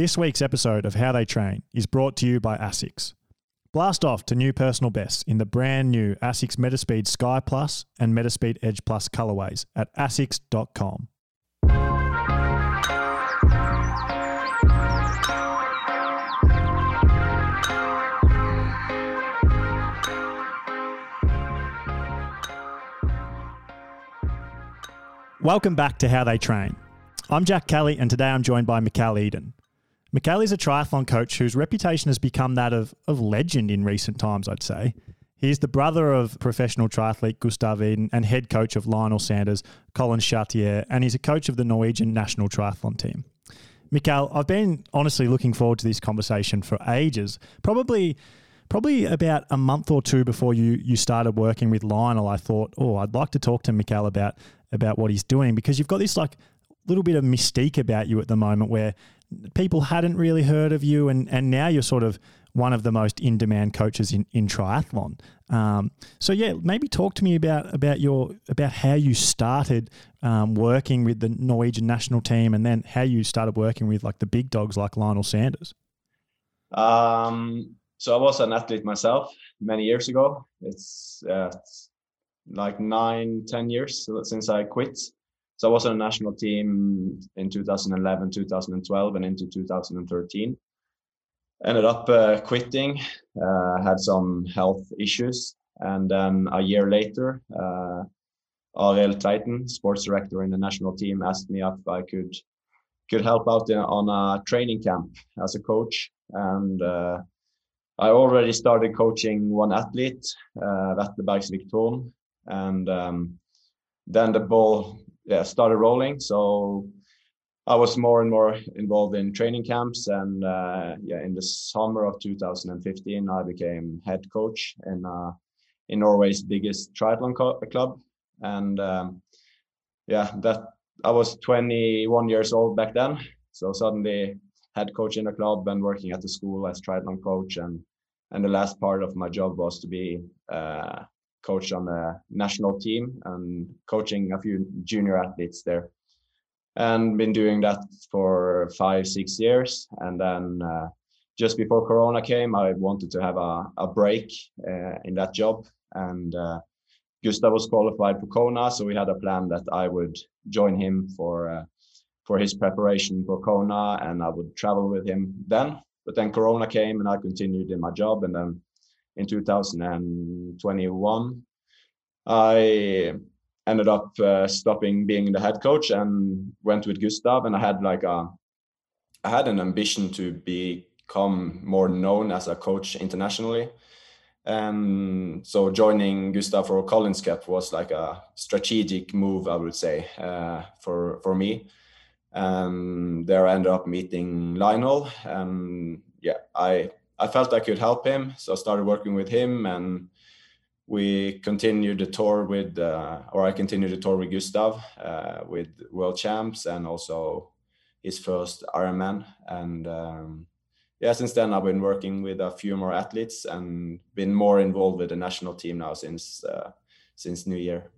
This week's episode of How They Train is brought to you by ASICS. Blast off to new personal bests in the brand new ASICS Metaspeed Sky Plus and Metaspeed Edge Plus colorways at asics.com. Welcome back to How They Train. I'm Jack Kelly, and today I'm joined by Mikal Iden. Mikal is a triathlon coach whose reputation has become that of, of legend in recent times, I'd say. He's the brother of professional triathlete Gustav Iden and head coach of Lionel Sanders, Collin Chartier, and he's a coach of the Norwegian national triathlon team. Mikal, I've been honestly looking forward to this conversation for ages. Probably probably about a month or two before you you started working with Lionel, I thought, oh, I'd like to talk to Mikal about about what he's doing because you've got this like little bit of mystique about you at the moment where people hadn't really heard of you and and now you're sort of one of the most in demand coaches in, in triathlon. Um, so yeah, maybe talk to me about about your about how you started um, working with the Norwegian national team and then how you started working with like the big dogs like Lionel Sanders. Um, so I was an athlete myself many years ago. It's, uh, it's like nine, ten years since I quit. So I was on a national team in 2011, 2012, and into 2013. Ended up uh, quitting, uh, had some health issues, and then a year later, uh, Arild Tveiten, sports director in the national team, asked me if I could could help out in, on a training camp as a coach, and uh, I already started coaching one athlete, uh, Vetle Bergsvik Thorn, and um, then the ball yeah started rolling. So I was more and more involved in training camps, and uh, yeah, in the summer of 2015, I became head coach in uh, in Norway's biggest triathlon club, and um, yeah, that I was 21 years old back then. So suddenly head coach in a club and working at the school as triathlon coach and and the last part of my job was to be uh, coach on the national team and coaching a few junior athletes there. And been doing that for five six years. And then uh, just before corona came i wanted to have a, a break uh, in that job. And uh, gustav was qualified for kona so we had a plan that i would join him for uh, for his preparation for kona and i would travel with him then. But then Corona came and I continued in my job. And then in 2021, I ended up uh, stopping being the head coach and went with Gustav. And I had like a, I had an ambition to become more known as a coach internationally. And so joining Gustav for Collins Cup was like a strategic move, I would say, uh, for for me and there I ended up meeting Lionel. And yeah, I I felt I could help him, so I started working with him, and we continued the tour with, uh, or I continued the tour with Gustav uh, with World Champs and also his first Ironman. And um, yeah, since then I've been working with a few more athletes and been more involved with the national team now since uh, since New Year.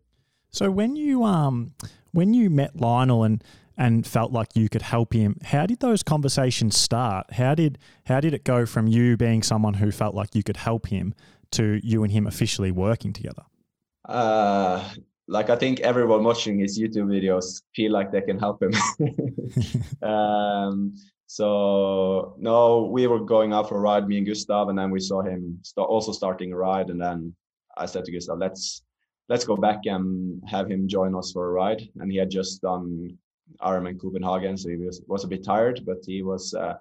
So when you um when you met Lionel and and felt like you could help him. How did those conversations start? How did how did it go from you being someone who felt like you could help him to you and him officially working together? Uh, like I think everyone watching his YouTube videos feel like they can help him. um, so no, we were going out for a ride, me and Gustav, and then we saw him st- also starting a ride, and then I said to Gustav, let's let's go back and have him join us for a ride. And he had just done Ironman Copenhagen, so he was, was a bit tired, but he was uh,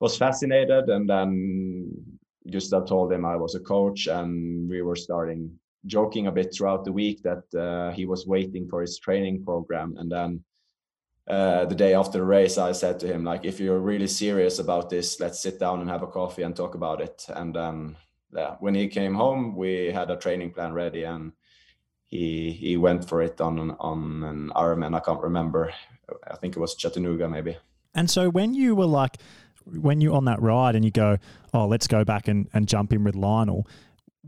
was fascinated. And then Gustav told him I was a coach, and we were starting joking a bit throughout the week that uh, he was waiting for his training program. And then uh, the day after the race, I said to him like, if you're really serious about this, let's sit down and have a coffee and talk about it. And then yeah, when he came home, we had a training plan ready and he he went for it on on an Ironman. I can't remember. I think it was Chattanooga maybe. And so when you were like when you're on that ride and you go, oh, let's go back and, and jump in with Lionel.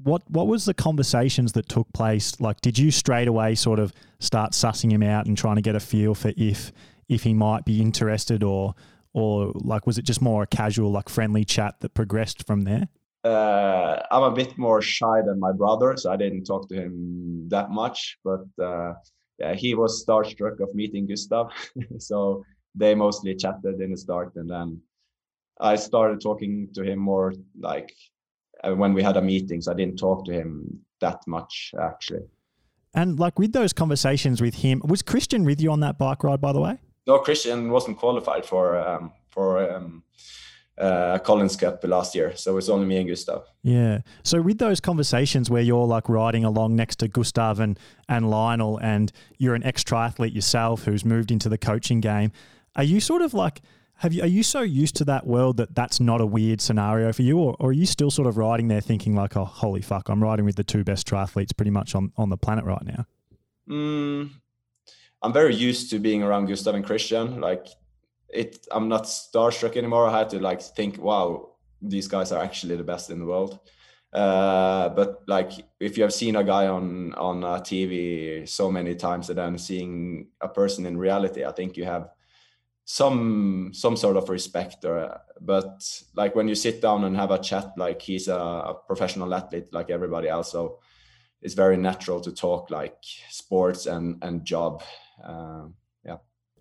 What what was the conversations that took place? Like, did you straight away sort of start sussing him out and trying to get a feel for if if he might be interested, or or like was it just more a casual, like friendly chat that progressed from there? Uh, I'm a bit more shy than my brother, so I didn't talk to him that much. But uh, yeah, he was starstruck of meeting Gustav, so they mostly chatted in the start, and then I started talking to him more like uh, when we had a meeting. So I didn't talk to him that much actually. And like with those conversations with him, was Kristian with you on that bike ride, by the way? No, Kristian wasn't qualified for um, for um, uh, Collins Cup last year, so it's only me and Gustav. Yeah. So with those conversations where you're like riding along next to Gustav and and Lionel, and you're an ex triathlete yourself who's moved into the coaching game, are you sort of like have you are you so used to that world that that's not a weird scenario for you, or, or are you still sort of riding there thinking like, oh, holy fuck, I'm riding with the two best triathletes pretty much on on the planet right now? Mm, I'm very used to being around Gustav and Kristian. Like it, I'm not starstruck anymore. I had to like think, wow, these guys are actually the best in the world. Uh, but like if you have seen a guy on on uh, TV so many times and then seeing a person in reality, I think you have some some sort of respect or but like when you sit down and have a chat like he's a, a, professional athlete like everybody else so it's very natural to talk like sports and and job yeah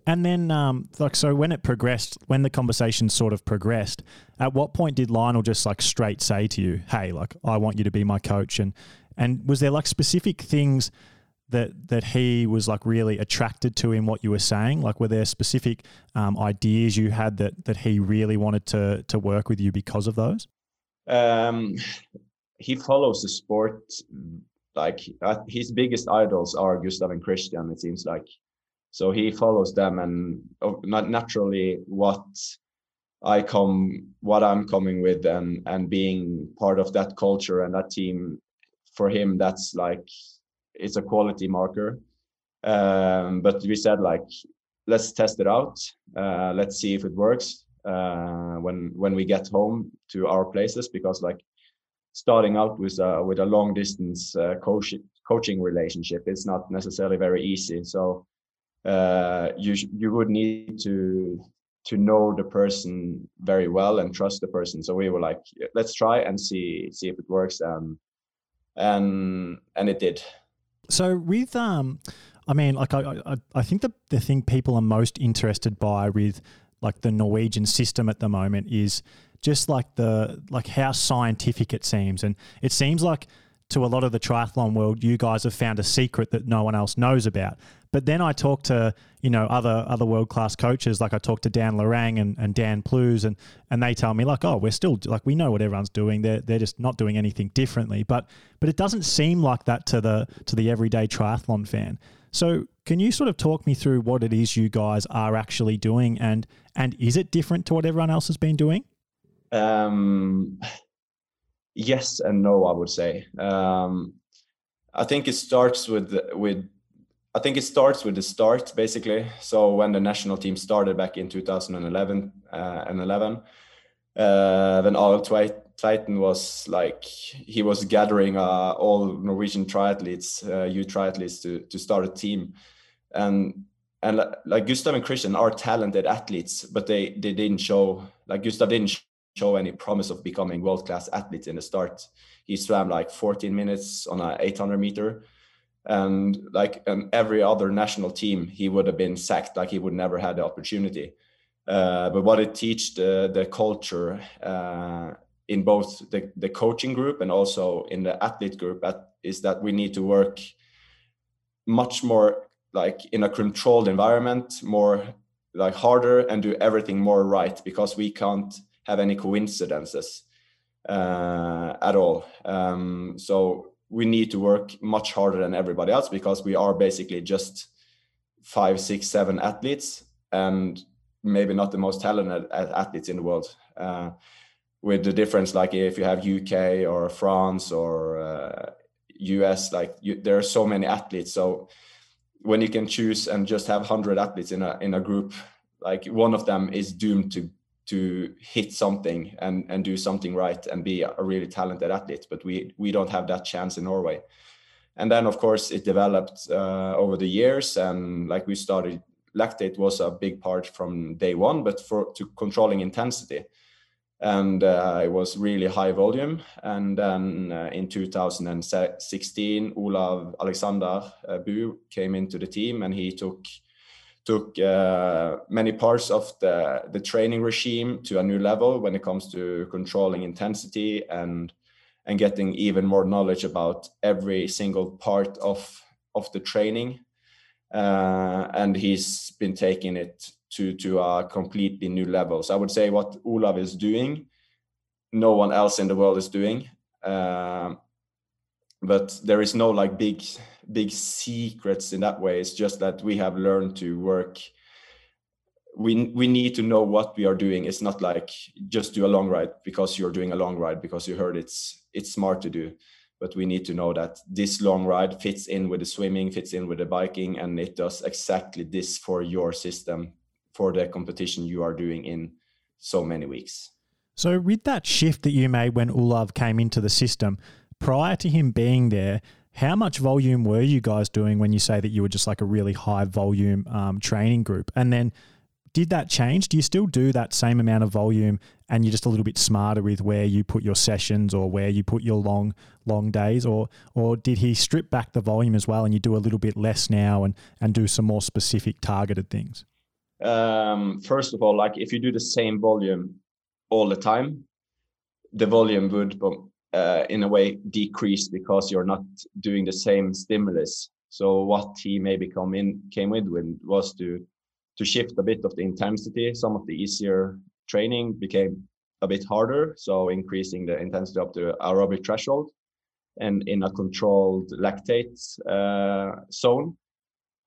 and then um like so when it progressed when the conversation sort of progressed at what point did lionel just like straight say to you hey like i want you to be my coach and and was there like specific things that that he was like really attracted to in what you were saying? Like, were there specific um, ideas you had that that he really wanted to to work with you because of those? Um, he follows the sport. Like uh, his biggest idols are Gustav and Kristian. It seems like, so he follows them, and uh, not naturally what I come, what I'm coming with, and and being part of that culture and that team. For him, that's like it's a quality marker. Um, but we said like, let's test it out. Uh, let's see if it works uh, when when we get home to our places because like starting out with a, with a long distance uh, coach, coaching relationship it's not necessarily very easy. So uh, you you would need to to know the person very well and trust the person. So we were like, let's try and see see if it works. And and and it did. So with um, I mean, like I, I, I think the the thing people are most interested by with like the Norwegian system at the moment is just like the like how scientific it seems, and it seems like to a lot of the triathlon world, you guys have found a secret that no one else knows about. But then I talk to you know other other world class coaches, like I talk to Dan Lorang and, and Dan Plews, and and they tell me like, oh, we're still like we know what everyone's doing. They're they're just not doing anything differently. But but it doesn't seem like that to the to the everyday triathlon fan. So can you sort of talk me through what it is you guys are actually doing, and and is it different to what everyone else has been doing? Um, yes and no, I would say. Um, I think it starts with with I think it starts with the start basically. So when the national team started back in 2011 uh, and 11, uh, Arild Tveiten was like he was gathering uh, all Norwegian triathletes, uh, youth triathletes, to to start a team, and and like Gustav and Kristian are talented athletes, but they they didn't show like Gustav didn't show any promise of becoming world class athletes in the start. He swam like 14 minutes on a 800 meter and like and every other national team he would have been sacked like he would never had the opportunity uh, but what it teach the the culture uh, in both the, the coaching group and also in the athlete group at, is that we need to work much more like in a controlled environment more like harder and do everything more right because we can't have any coincidences uh, at all um, so we need to work much harder than everybody else because we are basically just five, six, seven athletes and maybe not the most talented athletes in the world. Uh, with the difference, like if you have UK or France or uh, US, like you, there are so many athletes. So when you can choose and just have hundred athletes in a in a group, like one of them is doomed to to hit something and and do something right and be a really talented athlete but we we don't have that chance in norway and then of course it developed uh, over the years and like we started lactate was a big part from day one, but for to controlling intensity. And uh, it was really high volume. And then uh, in 2016, Olav Alexander uh, Bu came into the team, and he took took uh, many parts of the the training regime to a new level when it comes to controlling intensity and and getting even more knowledge about every single part of of the training. Uh, and he's been taking it to to a completely new level. So i would say what olav is doing no one else in the world is doing uh, but there is no like big big secrets in that way. It's just that we have learned to work. We we need to know what we are doing. It's not like just do a long ride because you're doing a long ride because you heard it's it's smart to do. But we need to know that this long ride fits in with the swimming fits in with the biking and it does exactly this for your system for the competition you are doing in so many weeks. So with that shift that you made when Olav came into the system prior to him being there how much volume were you guys doing when you say that you were just like a really high volume um, training group and then did that change? Do you still do that same amount of volume and you're just a little bit smarter with where you put your sessions or where you put your long long days or or did he strip back the volume as well and you do a little bit less now and and do some more specific targeted things? Um, first of all, like if you do the same volume all the time, the volume would uh, in a way decrease because you're not doing the same stimulus. So what he maybe come in came with was to to shift a bit of the intensity. Some of the easier training became a bit harder, so increasing the intensity up to aerobic threshold and in a controlled lactate uh, zone.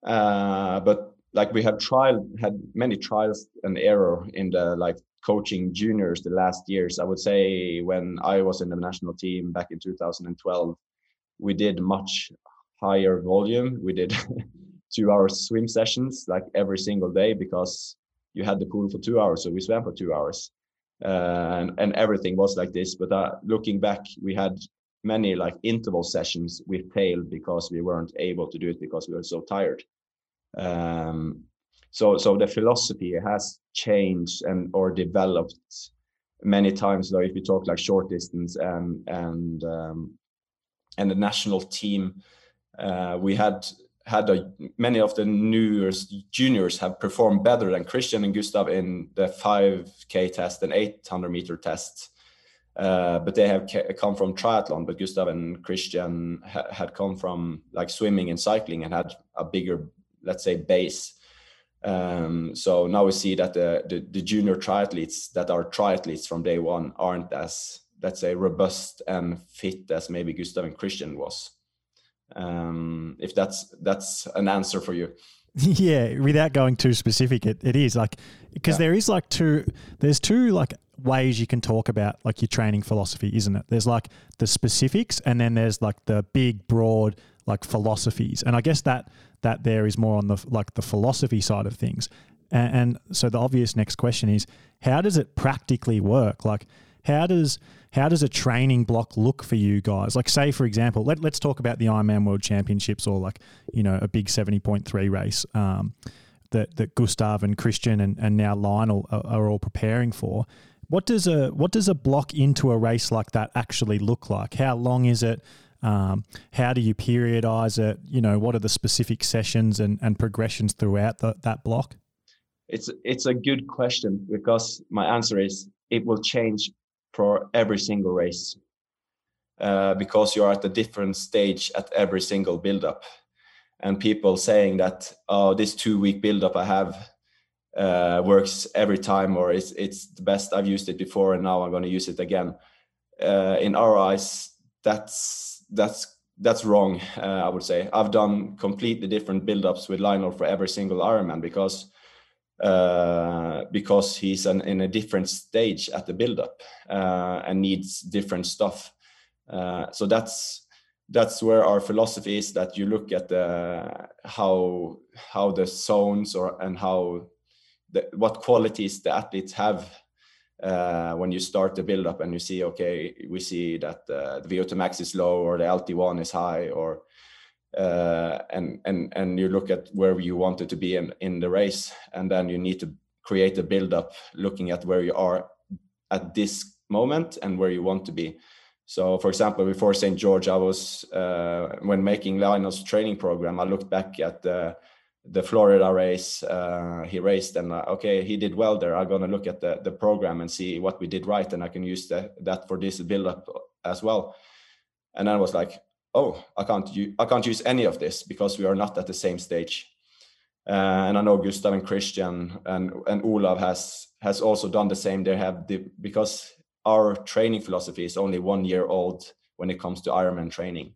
Uh, but like we have tried, had many trials and error in the like coaching juniors the last years. I would say when I was in the national team back in 2012, we did much higher volume. We did two hour swim sessions like every single day because you had the pool for two hours so we swam for two hours uh, and, and everything was like this but uh, looking back we had many like interval sessions we failed because we weren't able to do it because we were so tired um, so so the philosophy has changed and or developed many times though if we talk like short distance and and um, and the national team uh, we had had a, many of the newer juniors have performed better than Kristian and Gustav in the 5K test and 800 meter test Uh, but they have come from triathlon. But Gustav and Kristian ha had come from like swimming and cycling and had a bigger, let's say, base. Um, so now we see that the, the, the junior triathletes that are triathletes from day one aren't as let's say robust and fit as maybe Gustav and Kristian was um, if that's that's an answer for you yeah without going too specific it, it is like because yeah. there is like two there's two like ways you can talk about like your training philosophy isn't it there's like the specifics and then there's like the big broad like philosophies and i guess that that there is more on the like the philosophy side of things and, and so the obvious next question is how does it practically work like how does how does a training block look for you guys? Like, say for example, let, let's talk about the Ironman World Championships or like you know a big seventy point three race um, that that Gustav and Christian and, and now Lionel are, are all preparing for. What does a what does a block into a race like that actually look like? How long is it? Um, how do you periodize it? You know, what are the specific sessions and, and progressions throughout the, that block? It's it's a good question because my answer is it will change for every single race uh, because you're at a different stage at every single build-up and people saying that oh this two week build-up i have uh, works every time or it's it's the best. I've used it before and now i'm going to use it again. Uh, in our eyes that's that's that's wrong uh, i would say. I've done completely different build-ups with lionel for every single ironman because uh, because he's an, in a different stage at the build-up uh, and needs different stuff. Uh, so that's that's where our philosophy is that you look at the how how the zones or and how the, what qualities the athletes have uh, when you start the build up and you see okay we see that uh, the VO2 max is low or the LT1 is high or uh, and and and you look at where you wanted to be in in the race, and then you need to create a build up, looking at where you are at this moment and where you want to be. So, for example, before St. George, I was uh, when making Lionel's training program. I looked back at the the Florida race uh, he raced, and uh, okay, he did well there. I'm gonna look at the the program and see what we did right, and I can use that that for this build up as well. And I was like, oh, I can't I can't use any of this because we are not at the same stage. Uh, and I know Gustav and Kristian and and Olav has has also done the same. They have the because our training philosophy is only one year old when it comes to Ironman training.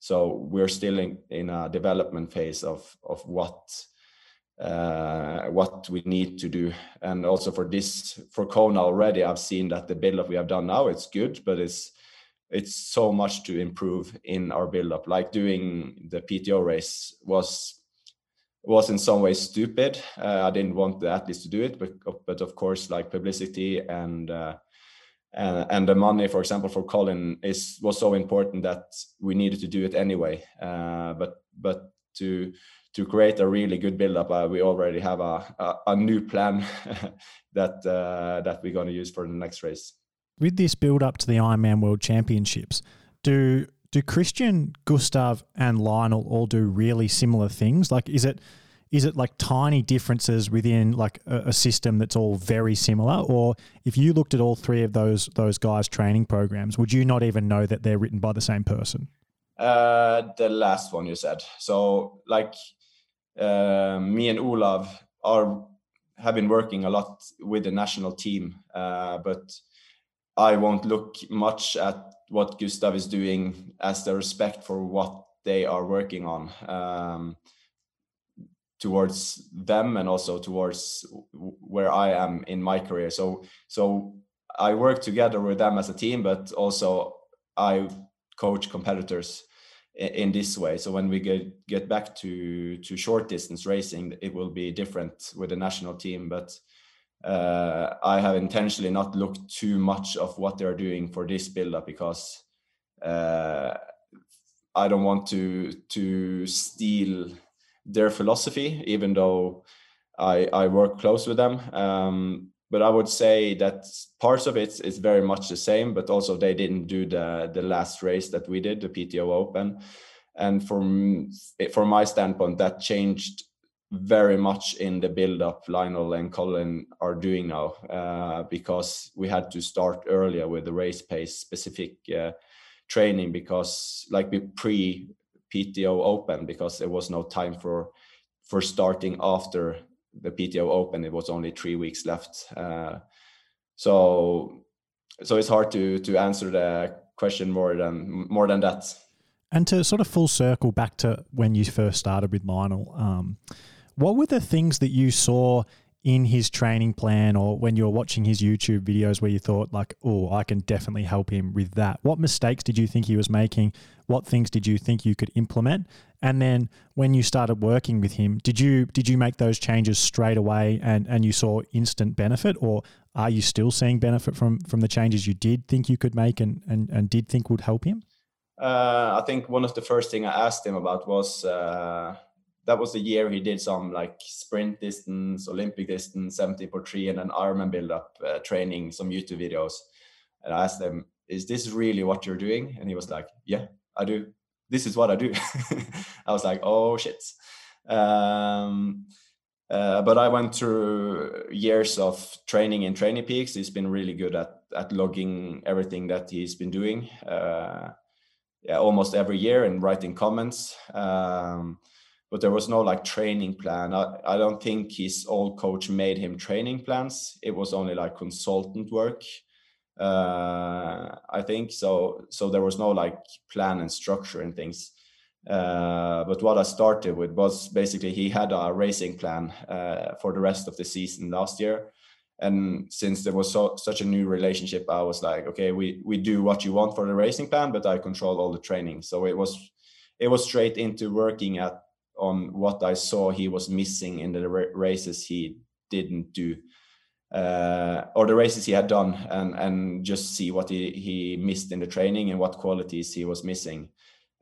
So we're still in, in a development phase of of what uh, what we need to do. And also for this for Kona already, I've seen that the build up we have done now it's good, but it's it's so much to improve in our build up. Like doing the PTO race was was in some ways stupid. Uh, I didn't want the athletes to do it, but but of course, like publicity and uh, and, and the money, for example, for Collin is was so important that we needed to do it anyway. Uh, but but to to create a really good build-up, uh, we already have a a, a new plan that uh, that we're going to use for the next race. With this build-up to the Ironman World Championships, do do Kristian, Gustav, and Lionel all do really similar things? Like, is it is it like tiny differences within like a, a, system that's all very similar? Or if you looked at all three of those those guys training programs would you not even know that they're written by the same person? Uh, the last one you said. So like uh, me and olav are have been working a lot with the national team uh, but i won't look much at what gustav is doing as the respect for what they are working on. Um, towards them and also towards where I am in my career. So so I work together with them as a team, but also I coach competitors in this way. So when we get get back to to short distance racing, it will be different with the national team. But uh, I have intentionally not looked too much of what they're doing for this build up because uh, I don't want to to steal their philosophy, even though I, I work close with them. Um, but I would say that parts of it is very much the same, but also they didn't do the the last race that we did, the PTO Open, and from from my standpoint, that changed very much in the build up Lionel and Collin are doing now uh, because we had to start earlier with the race pace specific uh, training because like we pre PTO Open because there was no time for for starting after the PTO Open. It was only three weeks left, uh, so so it's hard to to answer the question more than more than that. And to sort of full circle back to when you first started with Lionel, um, what were the things that you saw in his training plan or when you were watching his YouTube videos where you thought like, oh, I can definitely help him with that? What mistakes did you think he was making? What things did you think you could implement? And then when you started working with him, did you did you make those changes straight away and, and you saw instant benefit or are you still seeing benefit from from the changes you did think you could make and, and, and did think would help him? Uh, I think one of the first thing I asked him about was uh, that was the year he did some like sprint distance, Olympic distance, 70 for three, and an Ironman build up uh, training, some YouTube videos. And I asked him, Is this really what you're doing? And he was like, Yeah, I do. This is what I do. I was like, Oh shit. Um, uh, but I went through years of training in Training Peaks. He's been really good at at logging everything that he's been doing. Uh, yeah, almost every year and writing comments. Um, but there was no like training plan. I, I don't think his old coach made him training plans. It was only like consultant work. Uh, I think so. So there was no like plan and structure and things. Uh, but what I started with was basically he had a racing plan uh, for the rest of the season last year. And since there was so, such a new relationship, I was like, okay, we we do what you want for the racing plan, but I control all the training. So it was it was straight into working at on what I saw he was missing in the races he didn't do, uh, or the races he had done, and and just see what he he missed in the training and what qualities he was missing.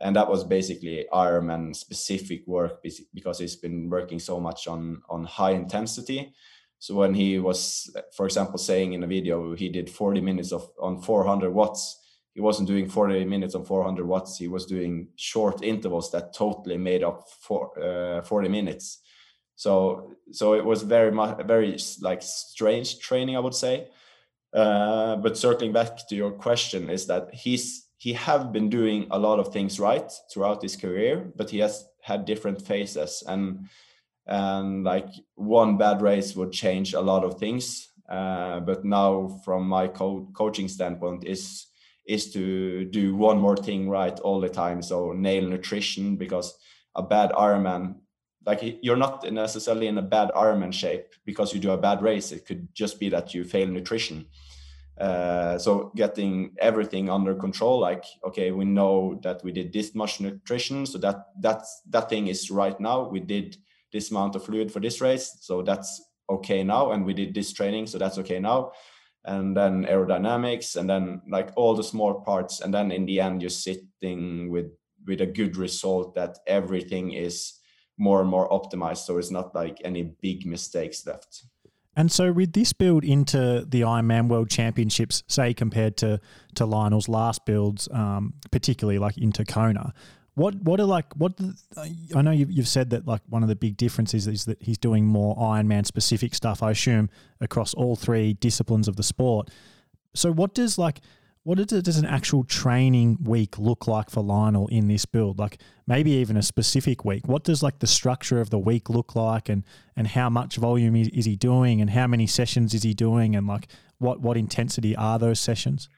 and that was basically Ironman specific work because he's been working so much on on high intensity. So when he was, for example, saying in a video he did 40 minutes of on 400 watts, he wasn't doing 40 minutes on 400 watts. He was doing short intervals that totally made up for uh, 40 minutes. So so it was very much very like strange training, I would say. Uh, but circling back to your question, is that he's he have been doing a lot of things right throughout his career, but he has had different phases and and like one bad race would change a lot of things. Uh, but now, from my co- coaching standpoint, is is to do one more thing right all the time. So nail nutrition because a bad Ironman, like you're not necessarily in a bad Ironman shape because you do a bad race. It could just be that you fail nutrition. Uh, so getting everything under control like okay we know that we did this much nutrition so that that's that thing is right now we did this amount of fluid for this race so that's okay now and we did this training so that's okay now and then aerodynamics and then like all the small parts and then in the end you're sitting with with a good result that everything is more and more optimized so it's not like any big mistakes left. And so, with this build into the Ironman World Championships, say compared to to Lionel's last builds, um, particularly like into Kona, what what are like what? I know you've, you've said that like one of the big differences is that he's doing more Ironman specific stuff. I assume across all three disciplines of the sport. So, what does like what does an actual training week look like for Lionel in this build? Like maybe even a specific week. What does like the structure of the week look like, and and how much volume is, is he doing, and how many sessions is he doing, and like what what intensity are those sessions?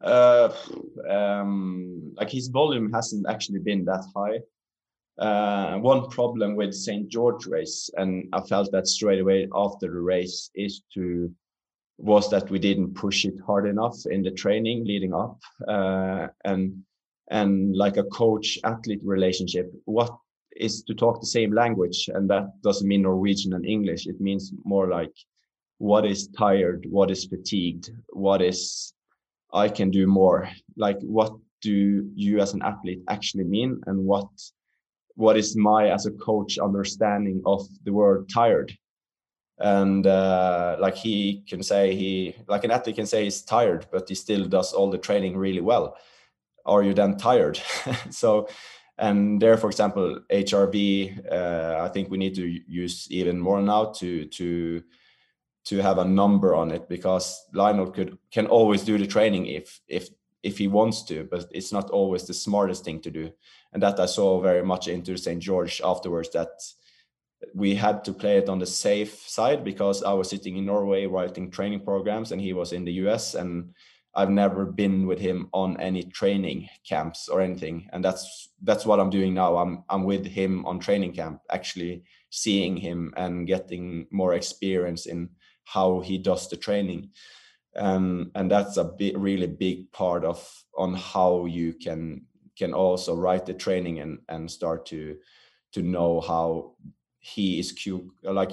Uh, um, like his volume hasn't actually been that high. Uh, one problem with St. George race, and I felt that straight away after the race, is to was that we didn't push it hard enough in the training leading up uh, and and like a coach athlete relationship what is to talk the same language and that doesn't mean norwegian and english it means more like what is tired what is fatigued what is i can do more. Like what do you as an athlete actually mean? And what what is my as a coach understanding of the word tired? And uh, like he can say he like an athlete can say he's tired but he still does all the training really well. Are you then tired? So and there for example hrv uh, i think we need to use even more now to to to have a number on it because lionel could can always do the training if if if he wants to but it's not always the smartest thing to do. And that i saw very much into st george afterwards that we had to play it on the safe side because I was sitting in Norway writing training programs and he was in the US and I've never been with him on any training camps or anything. And that's that's what I'm doing now. I'm I'm with him on training camp actually seeing him and getting more experience in how he does the training. Um, and that's a really big part of on how you can can also write the training and and start to to know how he is like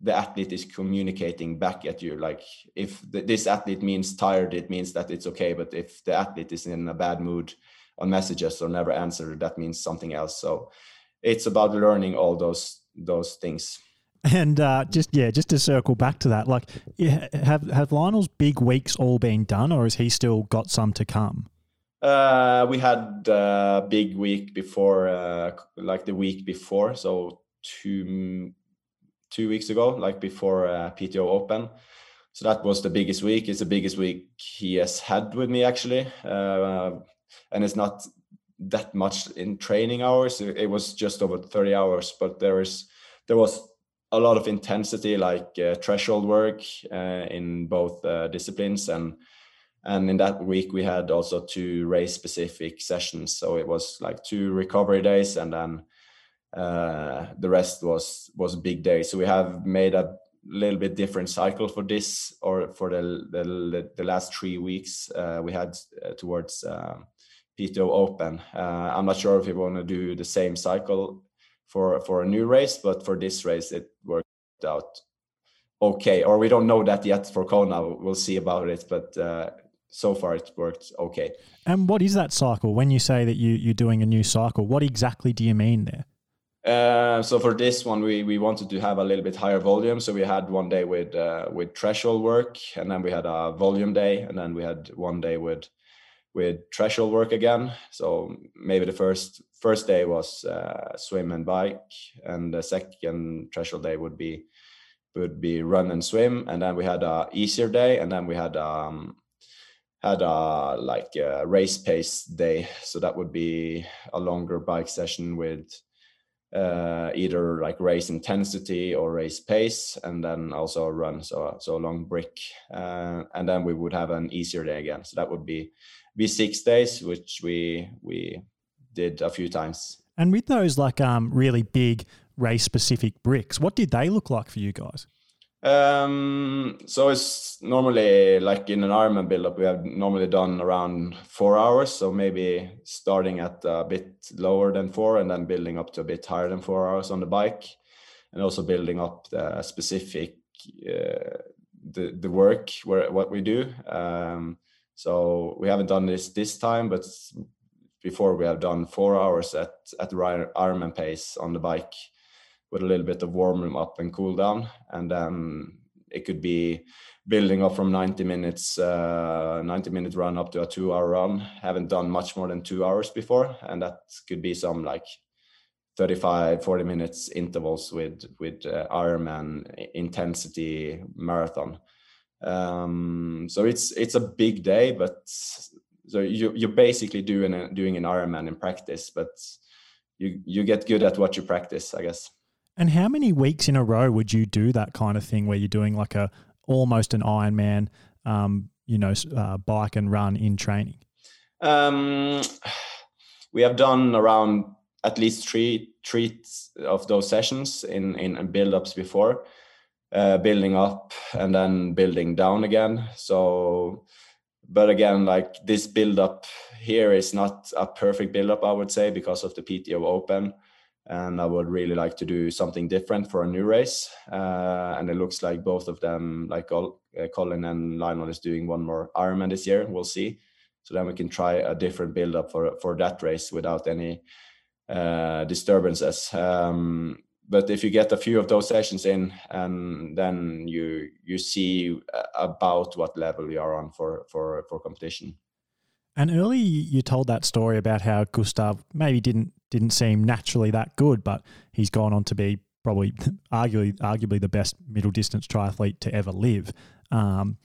the athlete is communicating back at you. Like if the, this athlete means tired it means that it's okay. But if the athlete is in a bad mood on messages or never answer that means something else. So it's about learning all those those things and uh, just yeah just to circle back to that like have have lionel's big weeks all been done or has he still got some to come uh, we had a uh, big week before uh, like the week before so two two weeks ago, like before uh, PTO Open. So that was the biggest week. It's the biggest week he has had with me actually, uh, and it's not that much in training hours. It was just over 30 hours, but there is there was a lot of intensity, like uh, threshold work uh, in both uh, disciplines, and and in that week we had also two race specific sessions. So it was like two recovery days, and then uh, the rest was was big day. So we have made a little bit different cycle for this or for the the, the last three weeks uh, we had uh, towards PTO Open. I'm not sure if we want to do the same cycle for for a new race, but for this race it worked out okay. Or we don't know that yet for Kona. We'll see about it, but uh, so far it worked okay. And what is that cycle? When you say that you you're doing a new cycle, what exactly do you mean there? Uh, so for this one, we we wanted to have a little bit higher volume. So we had one day with uh, with threshold work, and then we had a volume day, and then we had one day with with threshold work again. So maybe the first first day was uh, swim and bike, and the second threshold day would be would be run and swim, and then we had a easier day, and then we had um had a like a race pace day. So that would be a longer bike session with uh, either like race intensity or race pace, and then also a run, so so a long brick, uh, and then we would have an easier day again. So that would be be six days, which we we did a few times. And with those like um really big race specific bricks, what did they look like for you guys? Um, so it's normally like in an Ironman build-up, we have normally done around four hours. So maybe starting at a bit lower than four and then building up to a bit higher than four hours on the bike, and also building up the specific uh, the the work where what we do. Um, so we haven't done this this time, but before we have done four hours at at Ironman pace on the bike with a little bit of warm up and cool down, and then it could be building up from 90 minutes, uh, 90 minute run up to a two hour run. Haven't done much more than two hours before, and that could be some like 35 40 minutes intervals with with uh, ironman intensity marathon um, so it's it's a big day but so you you're basically doing a, doing an ironman in practice but you you get good at what you practice i guess and how many weeks in a row would you do that kind of thing where you're doing like a almost an Ironman, um, you know, uh, bike and run in training? Um, we have done around at least three three of those sessions in in build-ups before, uh, building up and then building down again. So, but again, like this build-up here is not a perfect build-up, I would say, because of the PTO Open and I would really like to do something different for a new race. Uh, and it looks like both of them, like uh, Collin and Lionel, is doing one more Ironman this year. We'll see. So then we can try a different build up for for that race without any uh, disturbances. Um, but if you get a few of those sessions in, and then you you see uh, about what level you are on for for for competition. And early, you told that story about how Gustav maybe didn't didn't seem naturally that good, but he's gone on to be probably arguably arguably the best middle distance triathlete to ever live. Um,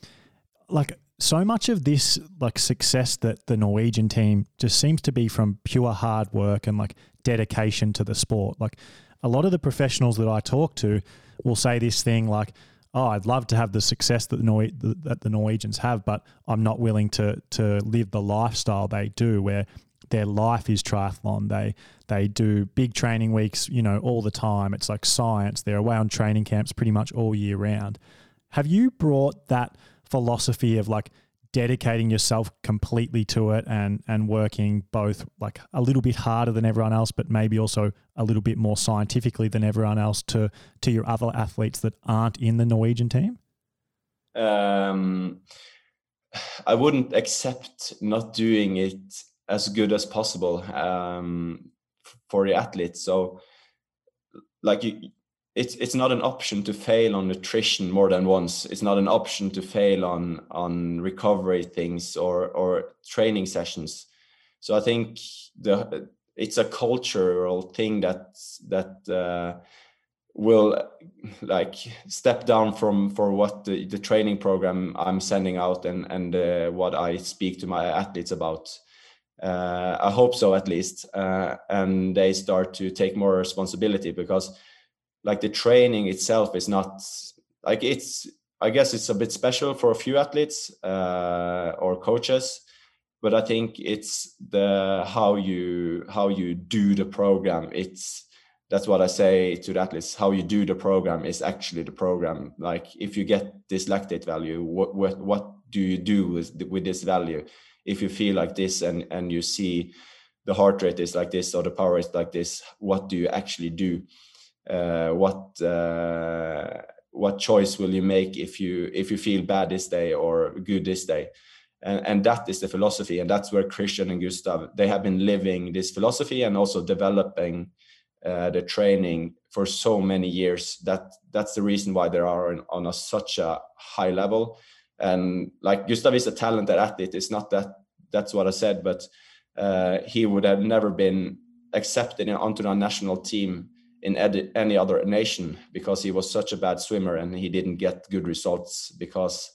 like so much of this like success that the Norwegian team just seems to be from pure hard work and like dedication to the sport. Like a lot of the professionals that I talk to will say this thing like oh, I'd love to have the success that the, Nor- that the Norwegians have, but I'm not willing to to live the lifestyle they do, where their life is triathlon. They they do big training weeks, you know, all the time. It's like science. They're away on training camps pretty much all year round. Have you brought that philosophy of like dedicating yourself completely to it and and working both like a little bit harder than everyone else but maybe also a little bit more scientifically than everyone else to to your other athletes that aren't in the Norwegian team? Um I wouldn't accept not doing it as good as possible um, for the athletes. So, like you, it's it's not an option to fail on nutrition more than once. It's not an option to fail on on recovery things or or training sessions. So I think the it's a cultural thing that that uh, will like step down from for what the, the training program I'm sending out and and uh, what I speak to my athletes about. Uh, I hope so at least, uh, and they start to take more responsibility because like the training itself is not like it's i guess it's a bit special for a few athletes uh, or coaches but i think it's the how you how you do the program. It's that's what i say to the athletes how you do the program is actually the program. Like if you get this lactate value what what, what do you do with with this value? If you feel like this and and you see the heart rate is like this or the power is like this what do you actually do what uh, what choice will you make if you if you feel bad this day or good this day? And, and that is the philosophy and that's where kristian and gustav they have been living this philosophy and also developing uh, the training for so many years. That that's the reason why they are on, on a, such a high level. And like gustav is a talented athlete it's not that that's what i said but uh, he would have never been accepted onto a national team in any other nation because he was such a bad swimmer and he didn't get good results because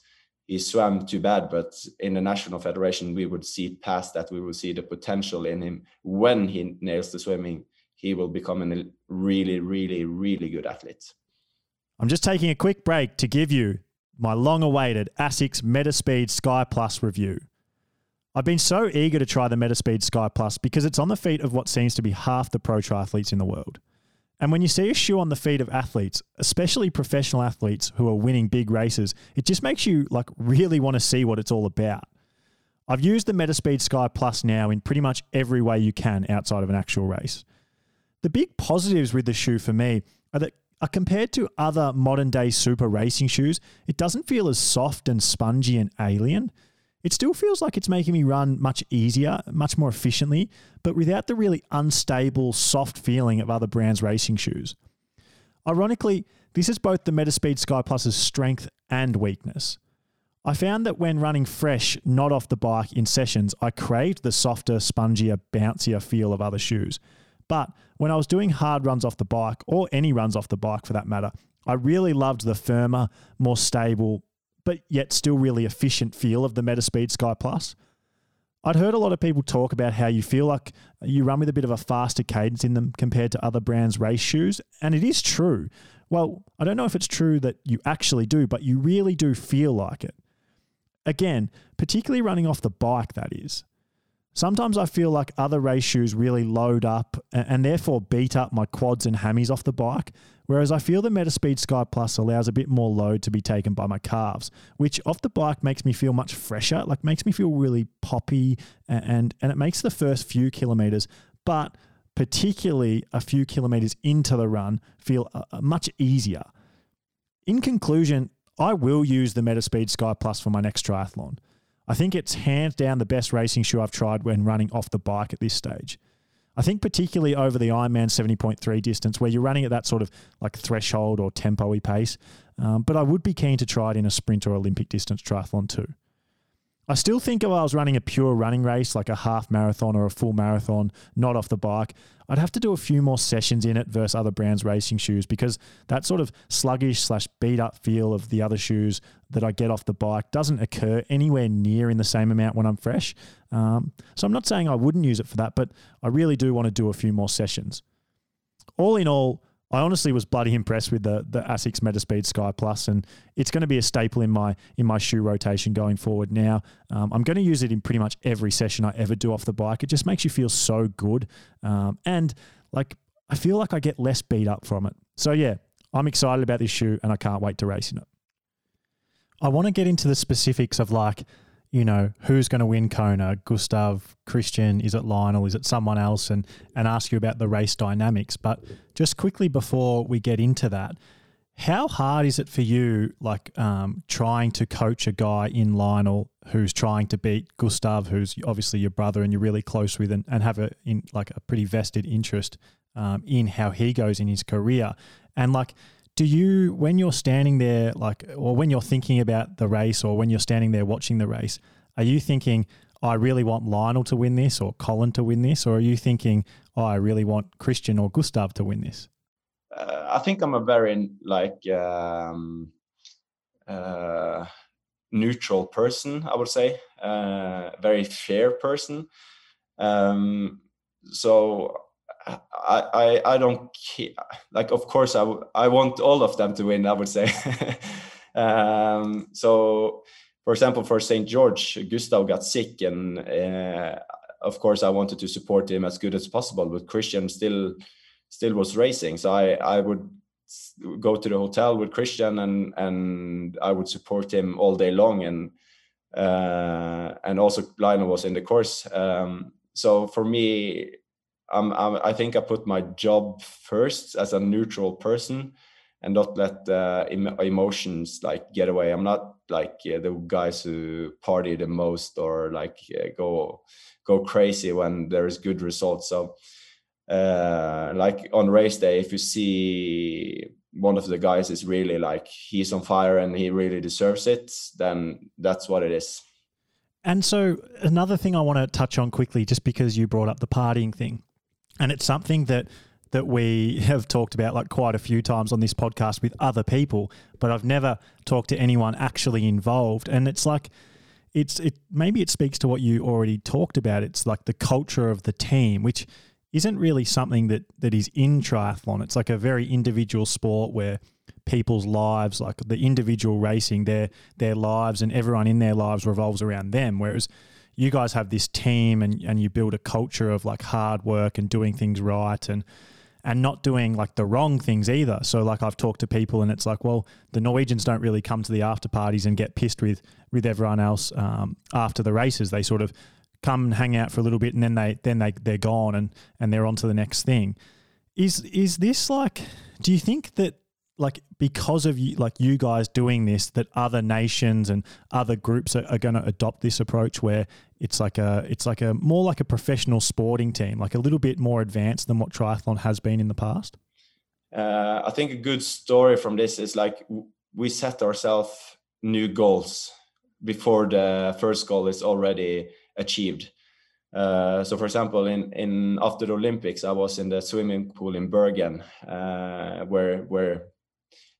he swam too bad. But in the national federation, we would see past that. We would see the potential in him when he nails the swimming. He will become a really, really, really good athlete. I'm just taking a quick break to give you my long awaited ASICS Metaspeed Sky Plus review. I've been so eager to try the Metaspeed Sky Plus because it's on the feet of what seems to be half the pro triathletes in the world. And when you see a shoe on the feet of athletes, especially professional athletes who are winning big races, it just makes you like really want to see what it's all about. I've used the Metaspeed Sky Plus now in pretty much every way you can outside of an actual race. The big positives with the shoe for me are that are compared to other modern day super racing shoes, it doesn't feel as soft and spongy and alien. It still feels like it's making me run much easier, much more efficiently, but without the really unstable, soft feeling of other brands' racing shoes. Ironically, this is both the Metaspeed Sky Plus's strength and weakness. I found that when running fresh, not off the bike in sessions, I craved the softer, spongier, bouncier feel of other shoes. But when I was doing hard runs off the bike, or any runs off the bike for that matter, I really loved the firmer, more stable, but yet still really efficient feel of the Metaspeed Sky Plus. I'd heard a lot of people talk about how you feel like you run with a bit of a faster cadence in them compared to other brands' race shoes, and it is true. Well, I don't know if it's true that you actually do, but you really do feel like it. Again, particularly running off the bike, that is. Sometimes I feel like other race shoes really load up and therefore beat up my quads and hammies off the bike, whereas I feel the Metaspeed Sky Plus allows a bit more load to be taken by my calves, which off the bike makes me feel much fresher, like makes me feel really poppy and and it makes the first few kilometers, but particularly a few kilometers into the run feel uh, uh much easier. In conclusion, I will use the Metaspeed Sky Plus for my next triathlon. I think it's hands down the best racing shoe I've tried when running off the bike at this stage. I think particularly over the Ironman 70.3 distance where you're running at that sort of like threshold or tempo pace. Um, but I would be keen to try it in a sprint or Olympic distance triathlon too. I still think if I was running a pure running race, like a half marathon or a full marathon, not off the bike, I'd have to do a few more sessions in it versus other brands' racing shoes because that sort of sluggish slash beat up feel of the other shoes that I get off the bike doesn't occur anywhere near in the same amount when I'm fresh. Um, so I'm not saying I wouldn't use it for that, but I really do want to do a few more sessions. All in all, I honestly was bloody impressed with the the Asics Metaspeed Sky Plus, and it's going to be a staple in my in my shoe rotation going forward. Now, um, I'm going to use it in pretty much every session I ever do off the bike. It just makes you feel so good, um, and like I feel like I get less beat up from it. So yeah, I'm excited about this shoe, and I can't wait to race in it. I want to get into the specifics of like you know, who's going to win Kona? Gustav, Kristian, is it Lionel, is it someone else? And, and ask you about the race dynamics. But just quickly before we get into that, how hard is it for you, like um, trying to coach a guy in Lionel who's trying to beat Gustav, who's obviously your brother and you're really close with, and, and have a in like a pretty vested interest um, in how he goes in his career, and like do you when you're standing there like or when you're thinking about the race or when you're standing there watching the race are you thinking oh, i really want lionel to win this or collin to win this or are you thinking oh i really want kristian or gustav to win this? Uh, i think i'm a very like um, uh, neutral person i would say uh, very fair person. Um, so I, I I don't care. like. Of course, I I want all of them to win. I would say. um, so, for example, for St. George, Gustav got sick, and uh, of course, I wanted to support him as good as possible. But Kristian still still was racing, so I I would go to the hotel with Kristian, and and I would support him all day long, and uh, and also Lionel was in the course. Um, so for me I'm, I'm, i think I put my job first as a neutral person and not let uh, em- emotions like get away. I'm not like yeah, the guys who party the most or like yeah, go go crazy when there's good results. So uh, like on race day, if you see one of the guys is really like he's on fire and he really deserves it, then that's what it is. And so another thing I want to touch on quickly, just because you brought up the partying thing, and it's something that that we have talked about like quite a few times on this podcast with other people, but I've never talked to anyone actually involved. And it's like it's it maybe it speaks to what you already talked about. It's like the culture of the team, which isn't really something that that is in triathlon. It's like a very individual sport where people's lives, like the individual racing, their their lives and everyone in their lives revolves around them. Whereas you guys have this team and, and you build a culture of like hard work and doing things right and and not doing like the wrong things either. So like I've talked to people and it's like, well, the Norwegians don't really come to the after parties and get pissed with with everyone else um, after the races. They sort of come and hang out for a little bit and then they then they they're gone and and they're on to the next thing. Is is this like? Do you think that like because of you like you guys doing this that other nations and other groups are, are going to adopt this approach where it's like a it's like a more like a professional sporting team like a little bit more advanced than what triathlon has been in the past? Uh, i think a good story from this is like we set ourselves new goals before the first goal is already achieved. Uh, so for example in in after the olympics i was in the swimming pool in bergen uh, where where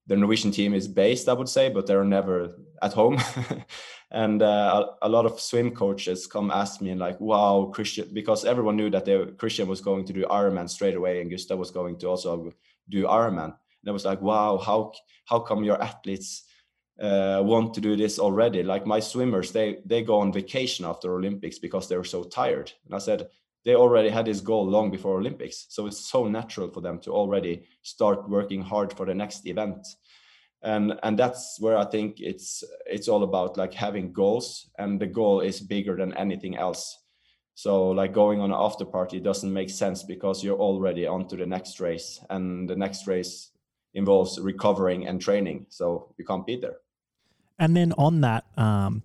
the Norwegian team is based, I would say, but they're never at home. and uh, a, a, lot of swim coaches come ask me and like, "Wow, Kristian," because everyone knew that they, Kristian was going to do Ironman straight away, and Gustav was going to also do Ironman. And I was like, "Wow, how how come your athletes uh, want to do this already? Like my swimmers, they they go on vacation after Olympics because they're so tired." And I said, they already had this goal long before Olympics. So it's so natural for them to already start working hard for the next event. And and that's where I think it's it's all about like having goals and the goal is bigger than anything else. So like going on an after party doesn't make sense because you're already on to the next race and the next race involves recovering and training. So you can't be there. And then on that, um,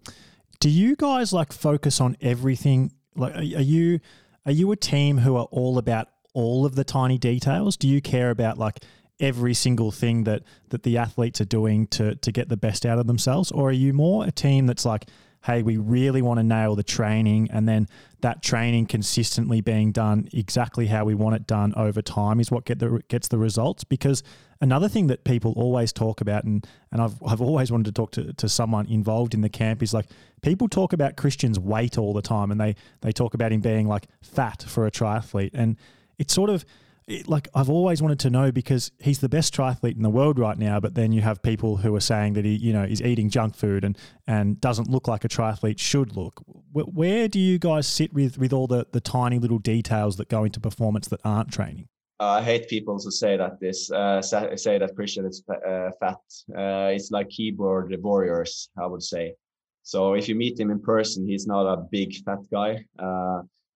do you guys like focus on everything? Like, are, are you are you a team who are all about all of the tiny details? Do you care about like every single thing that that the athletes are doing to to get the best out of themselves, or are you more a team that's like, hey, we really want to nail the training, and then that training consistently being done exactly how we want it done over time is what get the gets the results. Because another thing that people always talk about and and I've I've always wanted to talk to, to someone involved in the camp is like people talk about Kristian's weight all the time and they they talk about him being like fat for a triathlete. And it's sort of it, like I've always wanted to know because he's the best triathlete in the world right now, but then you have people who are saying that he, you know, is eating junk food and and doesn't look like a triathlete should look. Where do you guys sit with with all the the tiny little details that go into performance that aren't training? Uh, I hate people who say that this uh, say that Kristian is uh, fat. Uh, it's like keyboard warriors, I would say. So if you meet him in person, he's not a big fat guy.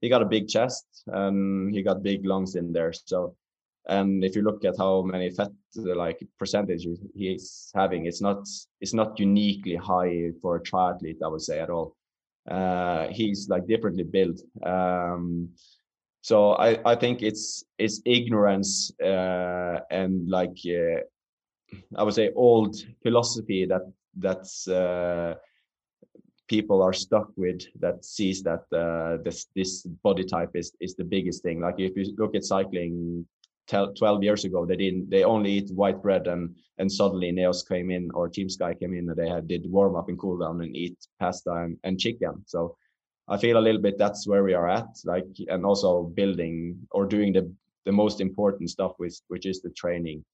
He got a big chest and he got big lungs in there. So, and if you look at how many fat like percentage he's having, it's not it's not uniquely high for a triathlete, I would say at all. Uh, he's like differently built. Um, so I, I think it's it's ignorance uh, and like uh, I would say old philosophy that that's uh, people are stuck with that sees that uh, this this body type is is the biggest thing. Like if you look at cycling, 12 years ago they didn't they only eat white bread and and suddenly Neos came in or Team Sky came in and they had did warm up and cool down and eat pasta and, and chicken. So I feel a little bit that's where we are at. Like and also building or doing the the most important stuff with which is the training.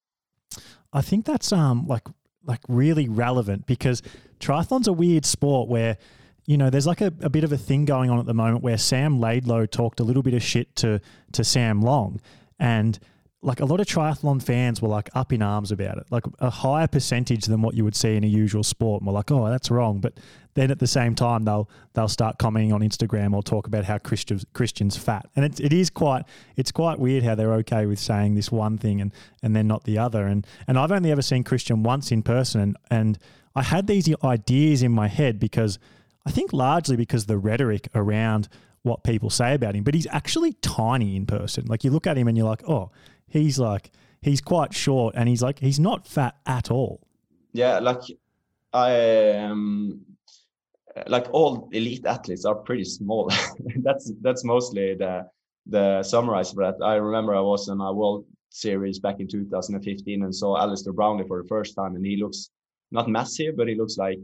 I think that's um like like really relevant because triathlon's a weird sport where you know there's like a, a bit of a thing going on at the moment where Sam Laidlow talked a little bit of shit to to Sam Long. And like a lot of triathlon fans were like up in arms about it, like a higher percentage than what you would see in a usual sport. And we're like, oh, that's wrong. But then at the same time, they'll they'll start commenting on Instagram or talk about how Kristian's, Kristian's fat, and it, it is quite it's quite weird how they're okay with saying this one thing and and then not the other. And and I've only ever seen Kristian once in person, and and I had these ideas in my head because I think largely because the rhetoric around what people say about him, but he's actually tiny in person. Like you look at him and you're like, oh, he's like he's quite short and he's like he's not fat at all. Yeah, like I um like all elite athletes are pretty small. that's that's mostly the the summarize for that. I remember I was in a World Series back in 2015 and saw Alistair Brownlee for the first time, and he looks not massive, but he looks like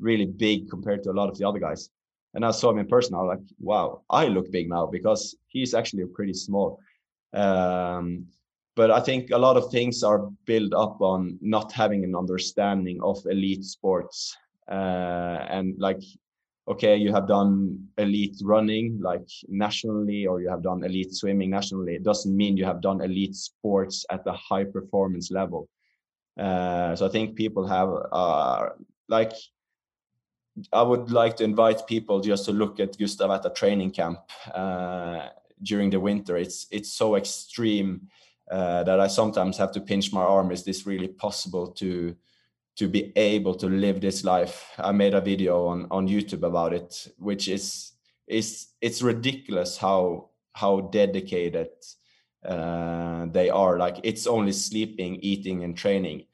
really big compared to a lot of the other guys. And I saw him in person. I was like, wow, I look big now because he's actually pretty small. Um, but I think a lot of things are built up on not having an understanding of elite sports. Uh, and like, okay, you have done elite running like nationally, or you have done elite swimming nationally. It doesn't mean you have done elite sports at the high performance level. Uh, so I think people have uh, like I would like to invite people just to look at Gustav at a training camp uh, during the winter. It's it's so extreme uh, that I sometimes have to pinch my arm. Is this really possible to to be able to live this life? I made a video on on YouTube about it, which is is it's ridiculous how how dedicated uh, they are. Like it's only sleeping, eating, and training.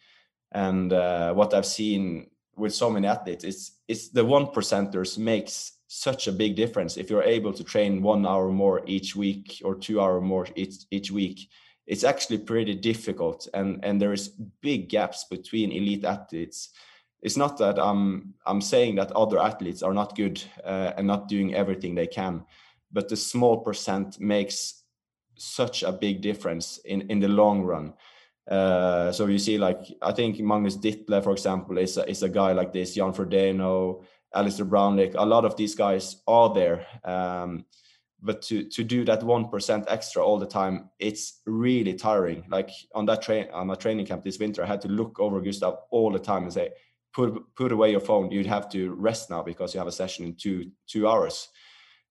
And uh, what I've seen with so many athletes, it's it's the one percenters makes such a big difference if you're able to train one hour more each week or two hour more each each week it's actually pretty difficult and and there is big gaps between elite athletes. It's not that i'm i'm saying that other athletes are not good uh, and not doing everything they can but the small percent makes such a big difference in in the long run. Uh, so you see like i think magnus ditlev for example is a, is a guy like this jan frodeno alistair brownlee a lot of these guys are there. Um, but to to do that one percent extra all the time it's really tiring. Like on that train on my training camp this winter i had to look over gustav all the time and say put put away your phone. You'd have to rest now because you have a session in two two hours.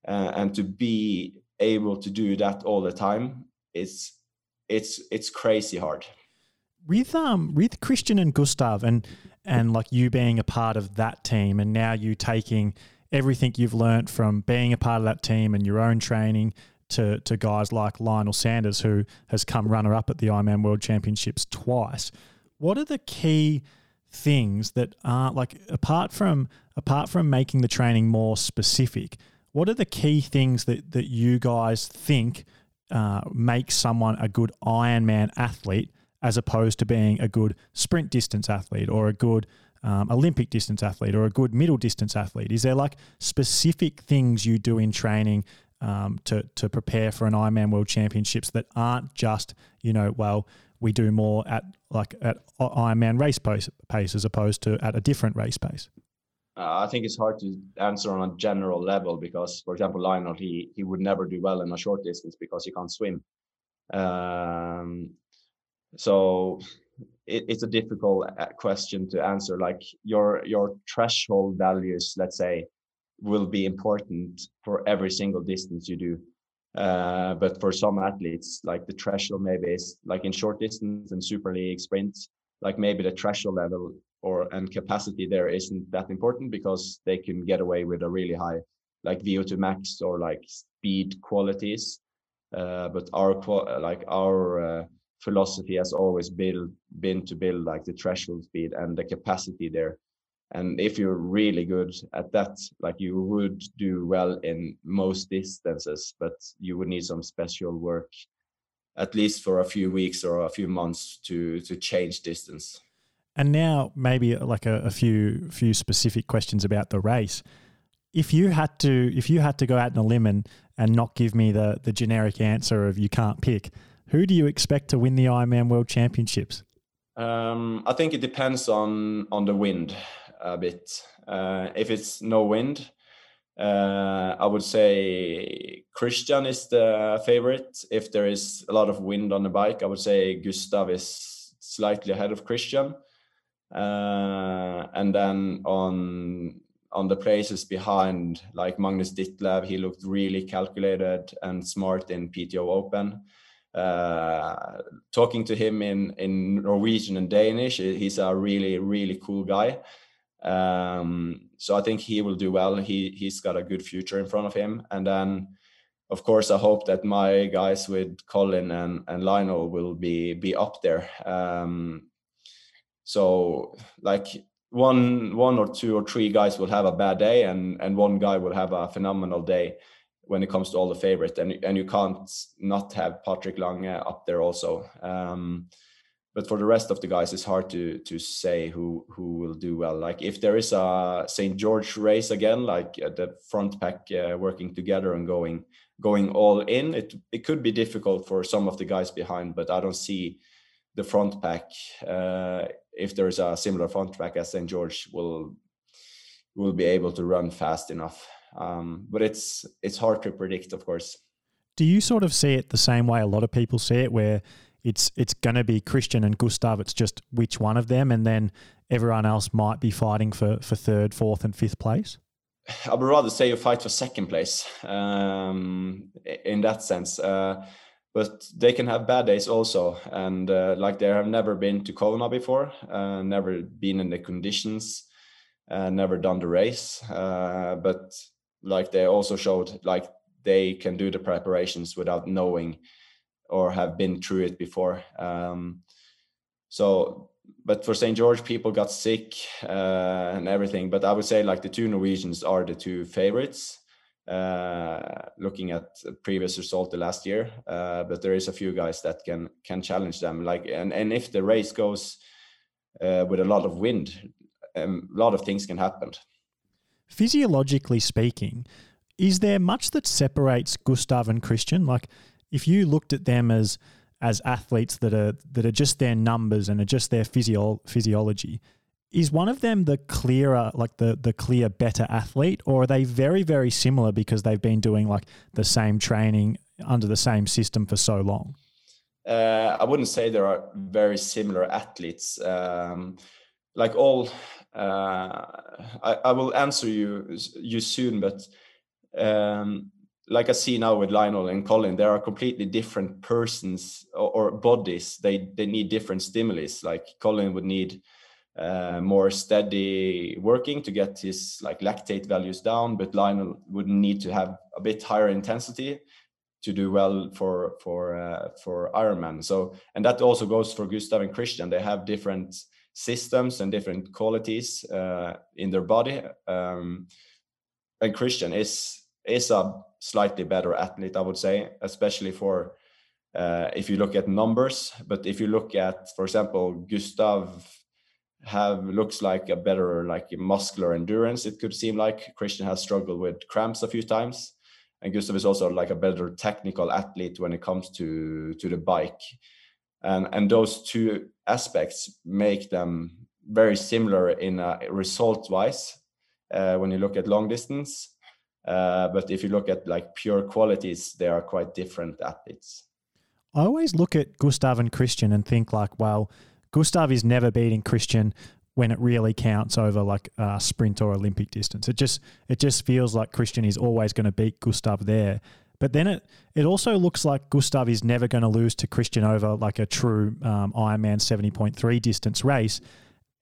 Uh, and to be able to do that all the time it's it's it's crazy hard. With um with kristian and gustav and and like you being a part of that team and now you taking everything you've learnt from being a part of that team and your own training to, to guys like Lionel Sanders, who has come runner up at the Ironman World Championships twice. What are the key things that aren't like apart from apart from making the training more specific? What are the key things that that you guys think uh, make someone a good Ironman athlete as opposed to being a good sprint distance athlete or a good um, Olympic distance athlete or a good middle distance athlete? Is there like specific things you do in training um, to to prepare for an Ironman World Championships that aren't just you know well we do more at like at Ironman race pace, pace as opposed to at a different race pace? Uh, I think it's hard to answer on a general level because, for example, Lionel he he would never do well in a short distance because he can't swim. Um, so it, it's a difficult uh, question to answer. Like your your threshold values, let's say, will be important for every single distance you do. Uh, but for some athletes, like the threshold maybe is like in short distance and super league sprints, like maybe the threshold level or and capacity there isn't that important because they can get away with a really high like VO2 max or like speed qualities. Uh, but our like our uh, philosophy has always been been to build like the threshold speed and the capacity there. And if you're really good at that like you would do well in most distances but you would need some special work at least for a few weeks or a few months to to change distance. And now maybe uh, like a, a few few specific questions about the race. If you had to if you had to go out on a limb and, and not give me the the generic answer of you can't pick who do you expect to win the Ironman World Championships? Um, I think it depends on on the wind a bit. Uh, if it's no wind, uh, I would say Kristian is the favorite. If there is a lot of wind on the bike, I would say Gustav is slightly ahead of Kristian. Uh, and then on on the places behind, like Magnus Ditlev, he looked really calculated and smart in PTO Open. Uh, talking to him in in Norwegian and Danish, he's a really really cool guy. Um, so I think he will do well. He he's got a good future in front of him. And then, of course, I hope that my guys with Collin and and Lionel will be be up there. Um, so like one one or two or three guys will have a bad day, and and one guy will have a phenomenal day when it comes to all the favorites, And and you can't not have Patrick Lange up there also. Um, but for the rest of the guys, it's hard to to say who who will do well. Like if there is a St George race again, like uh, the front pack uh, working together and going going all in, it it could be difficult for some of the guys behind. But I don't see the front pack uh, if there is a similar front pack as St George will will be able to run fast enough. Um, but it's it's hard to predict, of course. Do you sort of see it the same way a lot of people see it, where it's it's going to be Kristian and Gustav. It's just which one of them, and then everyone else might be fighting for for third, fourth, and fifth place. I would rather say you fight for second place um, in that sense. Uh, but they can have bad days also, and uh, like they have never been to Kona before, uh, never been in the conditions, uh, never done the race. Uh, but like they also showed, like they can do the preparations without knowing or have been through it before. Um, so, but for St. George, people got sick uh, and everything. But I would say like the two Norwegians are the two favorites. Uh, looking at previous result the last year, uh, but there is a few guys that can can challenge them. Like and and if the race goes uh, with a lot of wind, um, a lot of things can happen. Physiologically speaking, is there much that separates Gustav and Kristian? Like if you looked at them as as athletes that are that are just their numbers and are just their physio- physiology, is one of them the clearer, like the the clear better athlete, or are they very very similar because they've been doing like the same training under the same system for so long? Uh, I wouldn't say there are very similar athletes. Um, like all, I, I will answer you you soon, but um, like I see now with Lionel and Collin, they are completely different persons or, or bodies. They they need different stimulus. Like Collin would need uh, more steady working to get his like lactate values down, but Lionel would need to have a bit higher intensity to do well for for uh, for Ironman. So and that also goes for Gustav and Kristian. They have different systems and different qualities uh, in their body. Um, and Kristian is is a slightly better athlete, I would say, especially for uh, if you look at numbers. But if you look at, for example, Gustav have looks like a better like muscular endurance. It could seem like Kristian has struggled with cramps a few times, and Gustav is also like a better technical athlete when it comes to to the bike, and and those two aspects make them very similar in result wise uh, when you look at long distance uh, but if you look at like pure qualities, they are quite different athletes. I always look at Gustav and Kristian and think like, well, Gustav is never beating Kristian when it really counts over like a sprint or Olympic distance. It just it just feels like Kristian is always going to beat Gustav there. But then it it also looks like Gustav is never going to lose to Kristian over like a true um, Ironman seventy point three distance race.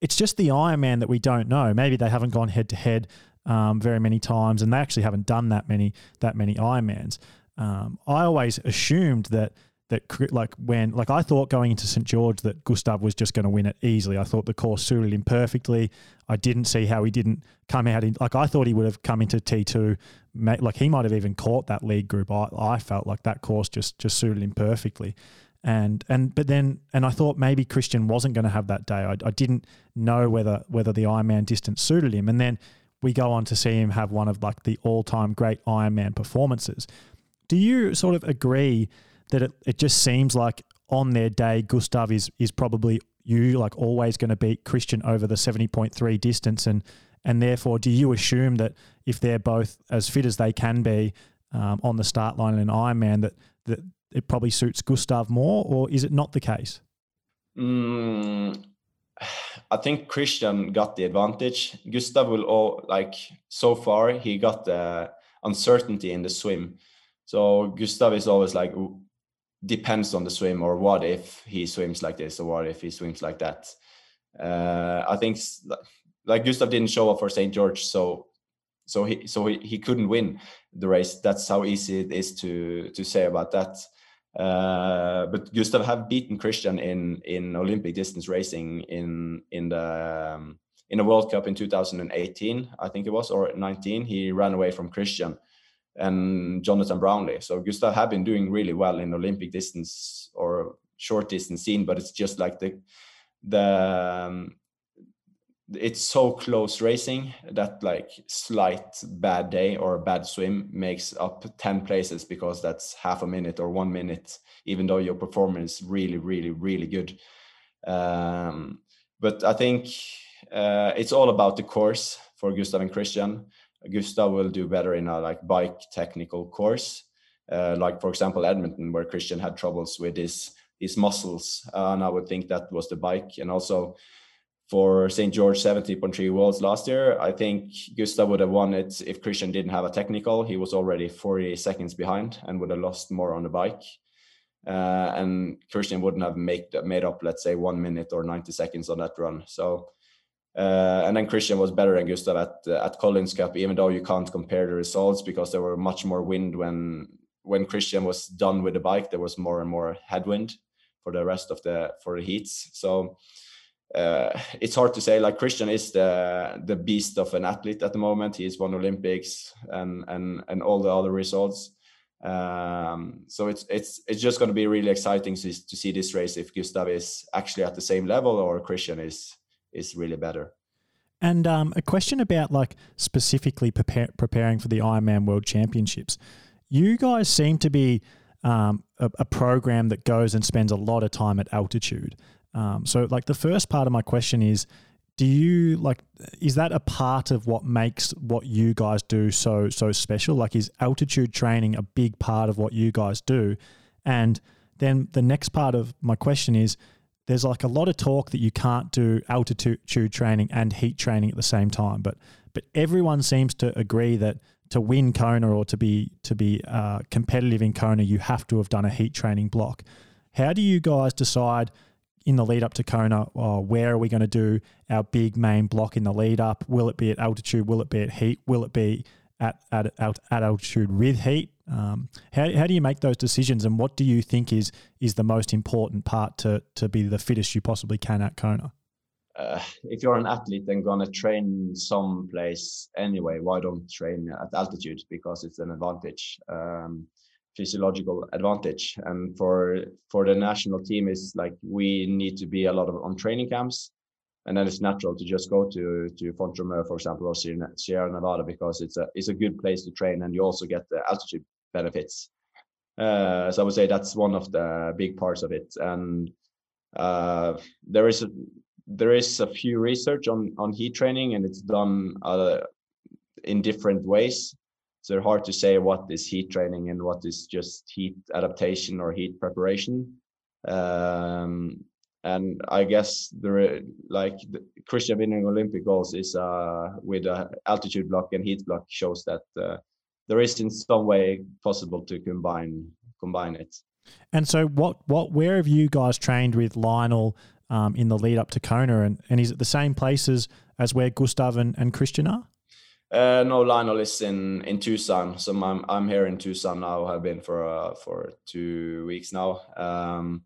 It's just the Ironman that we don't know. Maybe they haven't gone head to head um, very many times, and they actually haven't done that many that many Ironmans. Um, I always assumed that that like when like I thought going into St George that Gustav was just going to win it easily. I thought the course suited him perfectly. I didn't see how he didn't come out in like I thought he would have come into T two. Like he might have even caught that lead group. I, I felt like that course just just suited him perfectly. And and but then and I thought maybe Kristian wasn't going to have that day. I, I didn't know whether whether the Ironman distance suited him. And then we go on to see him have one of like the all-time great Ironman performances. Do you sort of agree that it, it just seems like on their day Gustav is is probably you like always going to beat Kristian over the 70.3 distance and and therefore do you assume that if they're both as fit as they can be um, on the start line in an Ironman that that it probably suits Gustav more or is it not the case? Mm, I think Kristian got the advantage. Gustav will all like so far he got the uncertainty in the swim. So Gustav is always like depends on the swim or what if he swims like this or what if he swims like that. Uh, I think like Gustav didn't show up for St. George, so so he so he, he couldn't win the race. That's how easy it is to to say about that. Uh, but Gustav have beaten Kristian in in Olympic distance racing in in the um, in a World Cup in 2018, I think it was, or 19. He ran away from Kristian and Jonathan Brownlee. So Gustav have been doing really well in Olympic distance or short distance scene, but it's just like the the um, it's so close racing that like slight bad day or bad swim makes up 10 places because that's half a minute or one minute even though your performance is really really really good um, but i think uh, it's all about the course for gustav and kristian gustav will do better in a like bike technical course uh, like for example edmonton where kristian had troubles with his his muscles uh, and i would think that was the bike and also for St. George 70.3 Worlds last year. I think Gustav would have won it if Kristian didn't have a technical. He was already 40 seconds behind and would have lost more on the bike. Uh, and Kristian wouldn't have made made up, let's say, one minute or 90 seconds on that run. So, uh, and then Kristian was better than Gustav at uh, at Collins Cup, even though you can't compare the results because there were much more wind when when Kristian was done with the bike. There was more and more headwind for the rest of the for the heats. So uh, it's hard to say. Like Kristian is the the beast of an athlete at the moment. He's won Olympics and and and all the other results. Um, so it's it's it's just going to be really exciting to, to see this race if Gustav is actually at the same level or Kristian is is really better. And um, a question about like specifically prepare, preparing for the Ironman World Championships. You guys seem to be um, a, a, program that goes and spends a lot of time at altitude. Um, so, like the first part of my question is, do you like is that a part of what makes what you guys do so so special? Like, is altitude training a big part of what you guys do? And then the next part of my question is, there's like a lot of talk that you can't do altitude training and heat training at the same time, but but everyone seems to agree that to win Kona or to be to be uh, competitive in Kona, you have to have done a heat training block. How do you guys decide in the lead up to Kona, oh, where are we going to do our big main block in the lead up? Will it be at altitude? Will it be at heat? Will it be at, at, at altitude with heat? Um, how, how do you make those decisions, and what do you think is is the most important part to to be the fittest you possibly can at Kona? Uh, if you're an athlete and gonna train someplace anyway, why don't train at altitude? Because it's an advantage. Um, physiological advantage. And for for the national team is like we need to be a lot of on training camps, and then it's natural to just go to to Font for example, or Sierra Nevada because it's a it's a good place to train, and you also get the altitude benefits. Uh, so I would say that's one of the big parts of it, and uh, there is a there is a few research on on heat training, and it's done uh, in different ways so hard to say what is heat training and what is just heat adaptation or heat preparation. Um, and I guess the like the Kristian winning Olympic goals is uh, with altitude block and heat block shows that uh, there is in some way possible to combine combine it. And so, what what where have you guys trained with Lionel um, in the lead up to Kona, and, and is it the same places as where Gustav and, and Kristian are? Uh, no, Lionel is in in Tucson, so I'm I'm here in Tucson now. I've been for uh, for two weeks now. Um,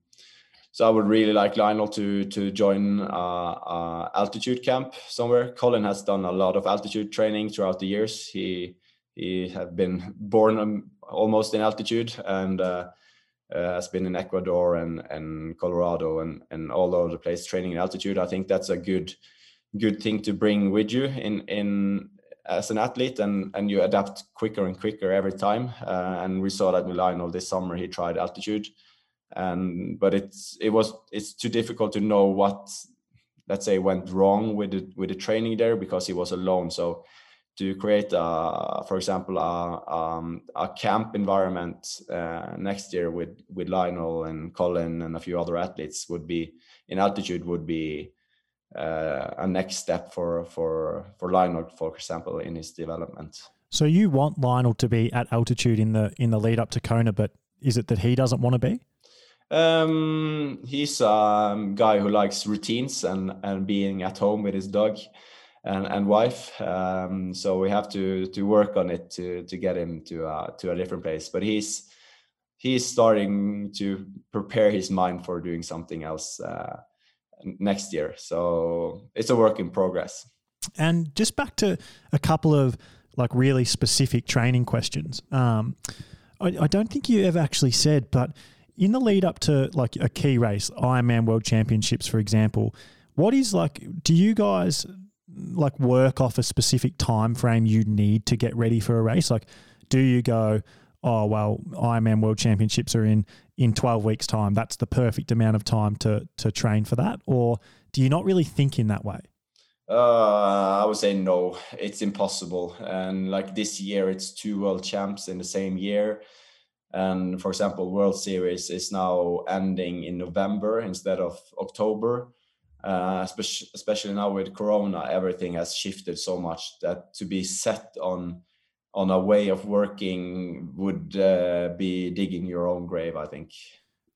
so I would really like Lionel to to join uh, uh, altitude camp somewhere. Collin has done a lot of altitude training throughout the years. He he have been born um, almost in altitude and uh, uh, has been in Ecuador and and Colorado and and all over the place training in altitude. I think that's a good good thing to bring with you in in as an athlete and and you adapt quicker and quicker every time. Uh, and we saw that with this summer. He tried altitude and but it's it was it's too difficult to know what let's say went wrong with the with the training there because he was alone. So to create a, for example a, um, a camp environment uh, next year with with Lionel and Collin and a few other athletes would be in altitude would be uh, a next step for for for Lionel, for example, in his development. So you want Lionel to be at altitude in the in the lead up to Kona, but is it that he doesn't want to be? Um, he's a guy who likes routines and and being at home with his dog. And, and wife. Um, so we have to to work on it to to get him to uh, to a different place. But he's he's starting to prepare his mind for doing something else uh, next year. So it's a work in progress. And just back to a couple of like really specific training questions. Um, I, I don't think you ever actually said, but in the lead up to like a key race, Ironman World Championships, for example, what is like? Do you guys like work off a specific time frame you need to get ready for a race? Like, do you go, oh well, Ironman World Championships are in in twelve weeks' time. That's the perfect amount of time to to train for that, or do you not really think in that way? Uh, I would say no. It's impossible. And like this year, it's two world champs in the same year. And for example, World Series is now ending in November instead of October. Uh, especially, now with Corona, everything has shifted so much that to be set on on a way of working would uh, be digging your own grave, I think.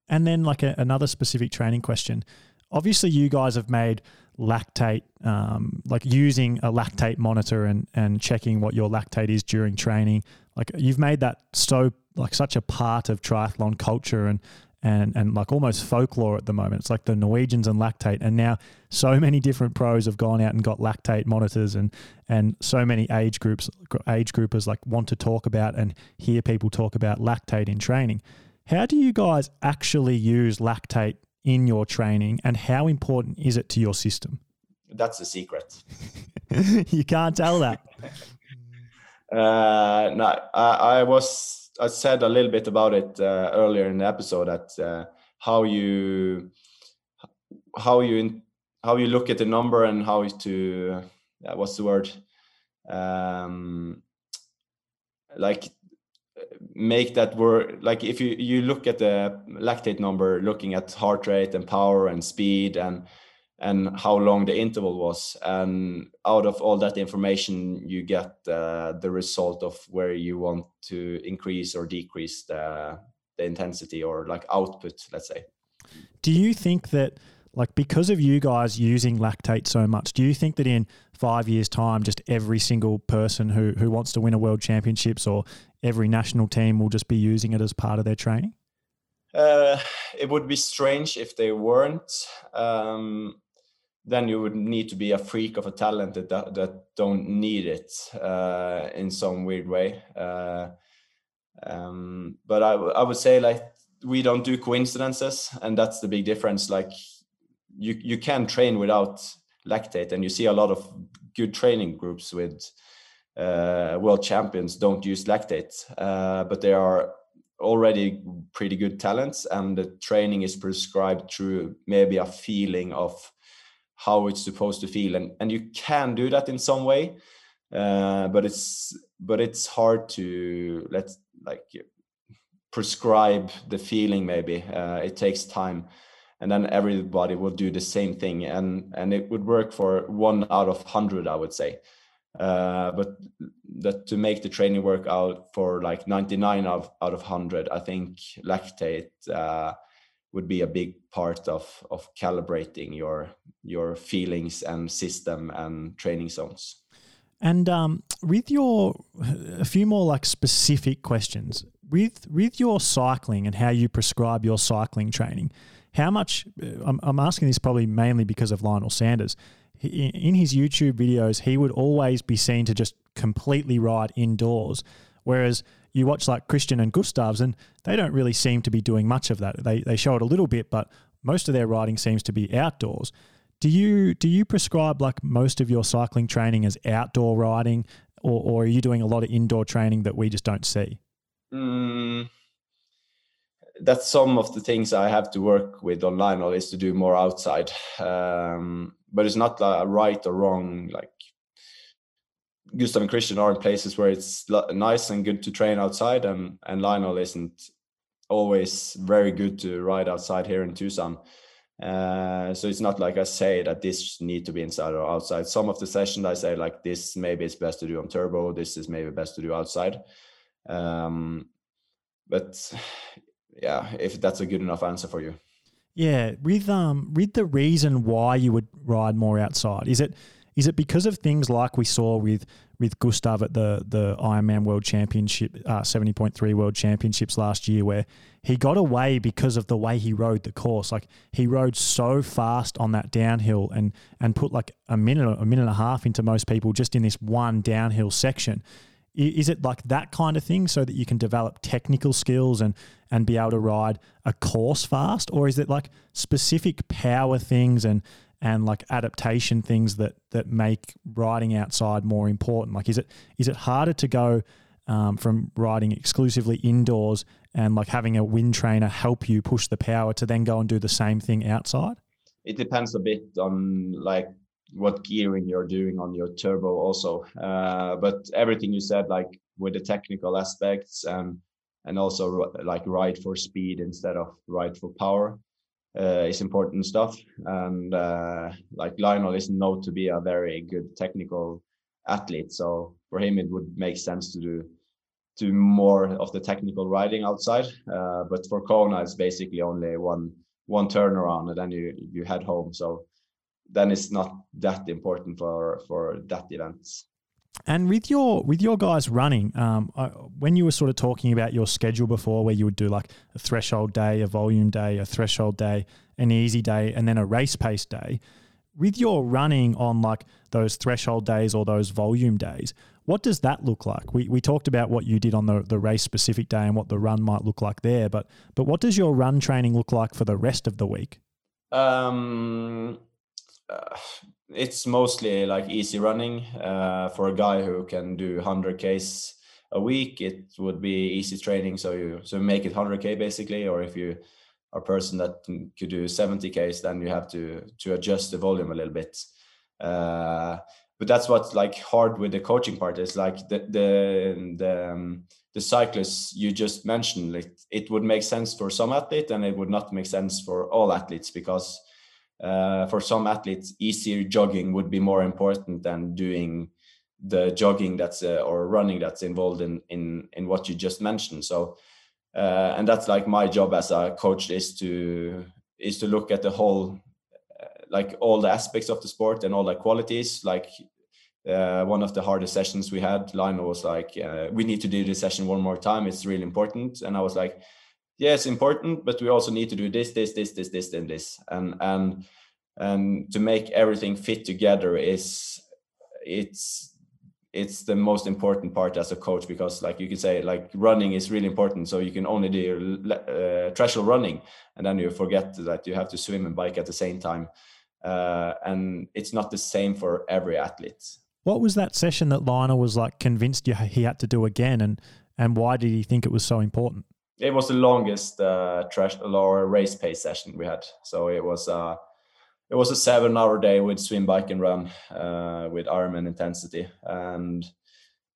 And then, like a, another specific training question. Obviously, you guys have made lactate, um, like using a lactate monitor and and checking what your lactate is during training. Like you've made that so like such a part of triathlon culture and and and like almost folklore at the moment. It's like the Norwegians and lactate, and now so many different pros have gone out and got lactate monitors, and and so many age groups age groupers like want to talk about and hear people talk about lactate in training. How do you guys actually use lactate in your training, and how important is it to your system? That's the secret. you can't tell that. uh, no, I, I was I said a little bit about it uh, earlier in the episode that uh, how you how you how you look at the number and how to uh, what's the word? Um, like make that word like if you you look at the lactate number looking at heart rate and power and speed and and how long the interval was. And out of all that information you get uh, the result of where you want to increase or decrease the, the intensity or like output let's say. Do you think that like because of you guys using lactate so much do you think that in five years time just every single person who who wants to win a world championships or every national team will just be using it as part of their training? Uh, it would be strange if they weren't. Um, then you would need to be a freak of a talent that that don't need it uh, in some weird way. Uh, um, but I, I would say like we don't do coincidences, and that's the big difference. Like you you can train without lactate, and you see a lot of good training groups with uh, world champions don't use lactate, uh, but they are already pretty good talents, and the training is prescribed through maybe a feeling of how it's supposed to feel. And and you can do that in some way uh, but it's but it's hard to let's like prescribe the feeling maybe. Uh, it takes time. And then everybody will do the same thing. And and it would work for one out of 100 i would say. Uh, but that to make the training work out for like 99 of, out of 100 i think lactate uh, would be a big part of of calibrating your your feelings and system and training zones. And um, with your a few more like specific questions with with your cycling and how you prescribe your cycling training, how much uh, I'm, I'm asking this probably mainly because of Lionel Sanders. In his YouTube videos, he would always be seen to just completely ride indoors, whereas you watch like Kristian and Gustavsen, they don't really seem to be doing much of that. They they show it a little bit, but most of their riding seems to be outdoors. Do you do you prescribe like most of your cycling training as outdoor riding, or, or are you doing a lot of indoor training that we just don't see? Mm, that's some of the things I have to work with online, or is to do more outside. Um, but it's not like right or wrong. Like Gustav and Kristian are in places where it's nice and good to train outside, and and Lionel isn't always very good to ride outside here in Tucson. Uh, so it's not like I say that this need to be inside or outside. Some of the sessions I say like this maybe it's best to do on turbo. This is maybe best to do outside. Um, but yeah, if that's a good enough answer for you. Yeah, with um with the reason why you would ride more outside, is it is it because of things like we saw with with Gustav at the the Ironman World Championship, uh, seventy point three World Championships last year, where he got away because of the way he rode the course. Like he rode so fast on that downhill and and put like a minute or a minute and a half into most people just in this one downhill section. Is it like that kind of thing so that you can develop technical skills and and be able to ride a course fast, or is it like specific power things and and like adaptation things that that make riding outside more important? Like, is it is it harder to go um, from riding exclusively indoors and like having a wind trainer help you push the power to then go and do the same thing outside? It depends a bit on like what gearing you're doing on your turbo also. Uh, but everything you said, like with the technical aspects and and also like ride for speed instead of ride for power uh, is important stuff. And uh, like Lionel is known to be a very good technical athlete, so for him it would make sense to do do more of the technical riding outside. Uh, but for Kona, it's basically only one one turnaround and then you you head home. So then it's not that important for for that event. And with your with your guys running, um, I, when you were sort of talking about your schedule before, where you would do like a threshold day, a volume day, a threshold day, an easy day, and then a race pace day. With your running on like those threshold days or those volume days, what does that look like? We, we talked about what you did on the, the race specific day and what the run might look like there, but but what does your run training look like for the rest of the week? Um, uh, it's mostly like easy running. Uh, for a guy who can do 100 k's a week it would be easy training. So you so make it 100k basically or if you are a person that could do 70 k's then you have to to adjust the volume a little bit. Uh, but that's what's like hard with the coaching part is like the the the, um, the cyclists you just mentioned like it would make sense for some athlete and it would not make sense for all athletes because uh, for some athletes, easier jogging would be more important than doing the jogging that's uh, or running that's involved in in in what you just mentioned. So, uh, and that's like my job as a coach is to is to look at the whole, uh, like all the aspects of the sport and all the qualities. Like uh, one of the hardest sessions we had, Lionel was like, uh, "We need to do this session one more time. It's really important." And I was like yeah, it's important, but we also need to do this, this, this, this, this, and this, and and and to make everything fit together is it's it's the most important part as a coach because like you can say like running is really important. So you can only do uh, threshold running and then you forget that you have to swim and bike at the same time. Uh, and it's not the same for every athlete. What was that session that lionel was like convinced you he had to do again and and why did he think it was so important it was the longest uh, trash or race pace session we had. So it was uh, it was a seven hour day with swim, bike, and run uh, with Ironman intensity. And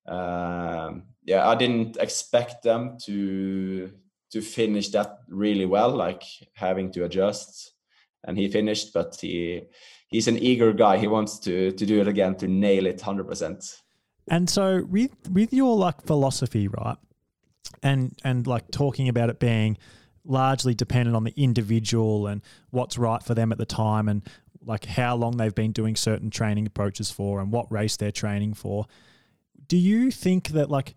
um, yeah, I didn't expect them to to finish that really well, like having to adjust. And he finished, but he he's an eager guy. He wants to to do it again to nail it hundred percent. And so with with your like philosophy, right? And and like talking about it being largely dependent on the individual and what's right for them at the time and like how long they've been doing certain training approaches for and what race they're training for. Do you think that like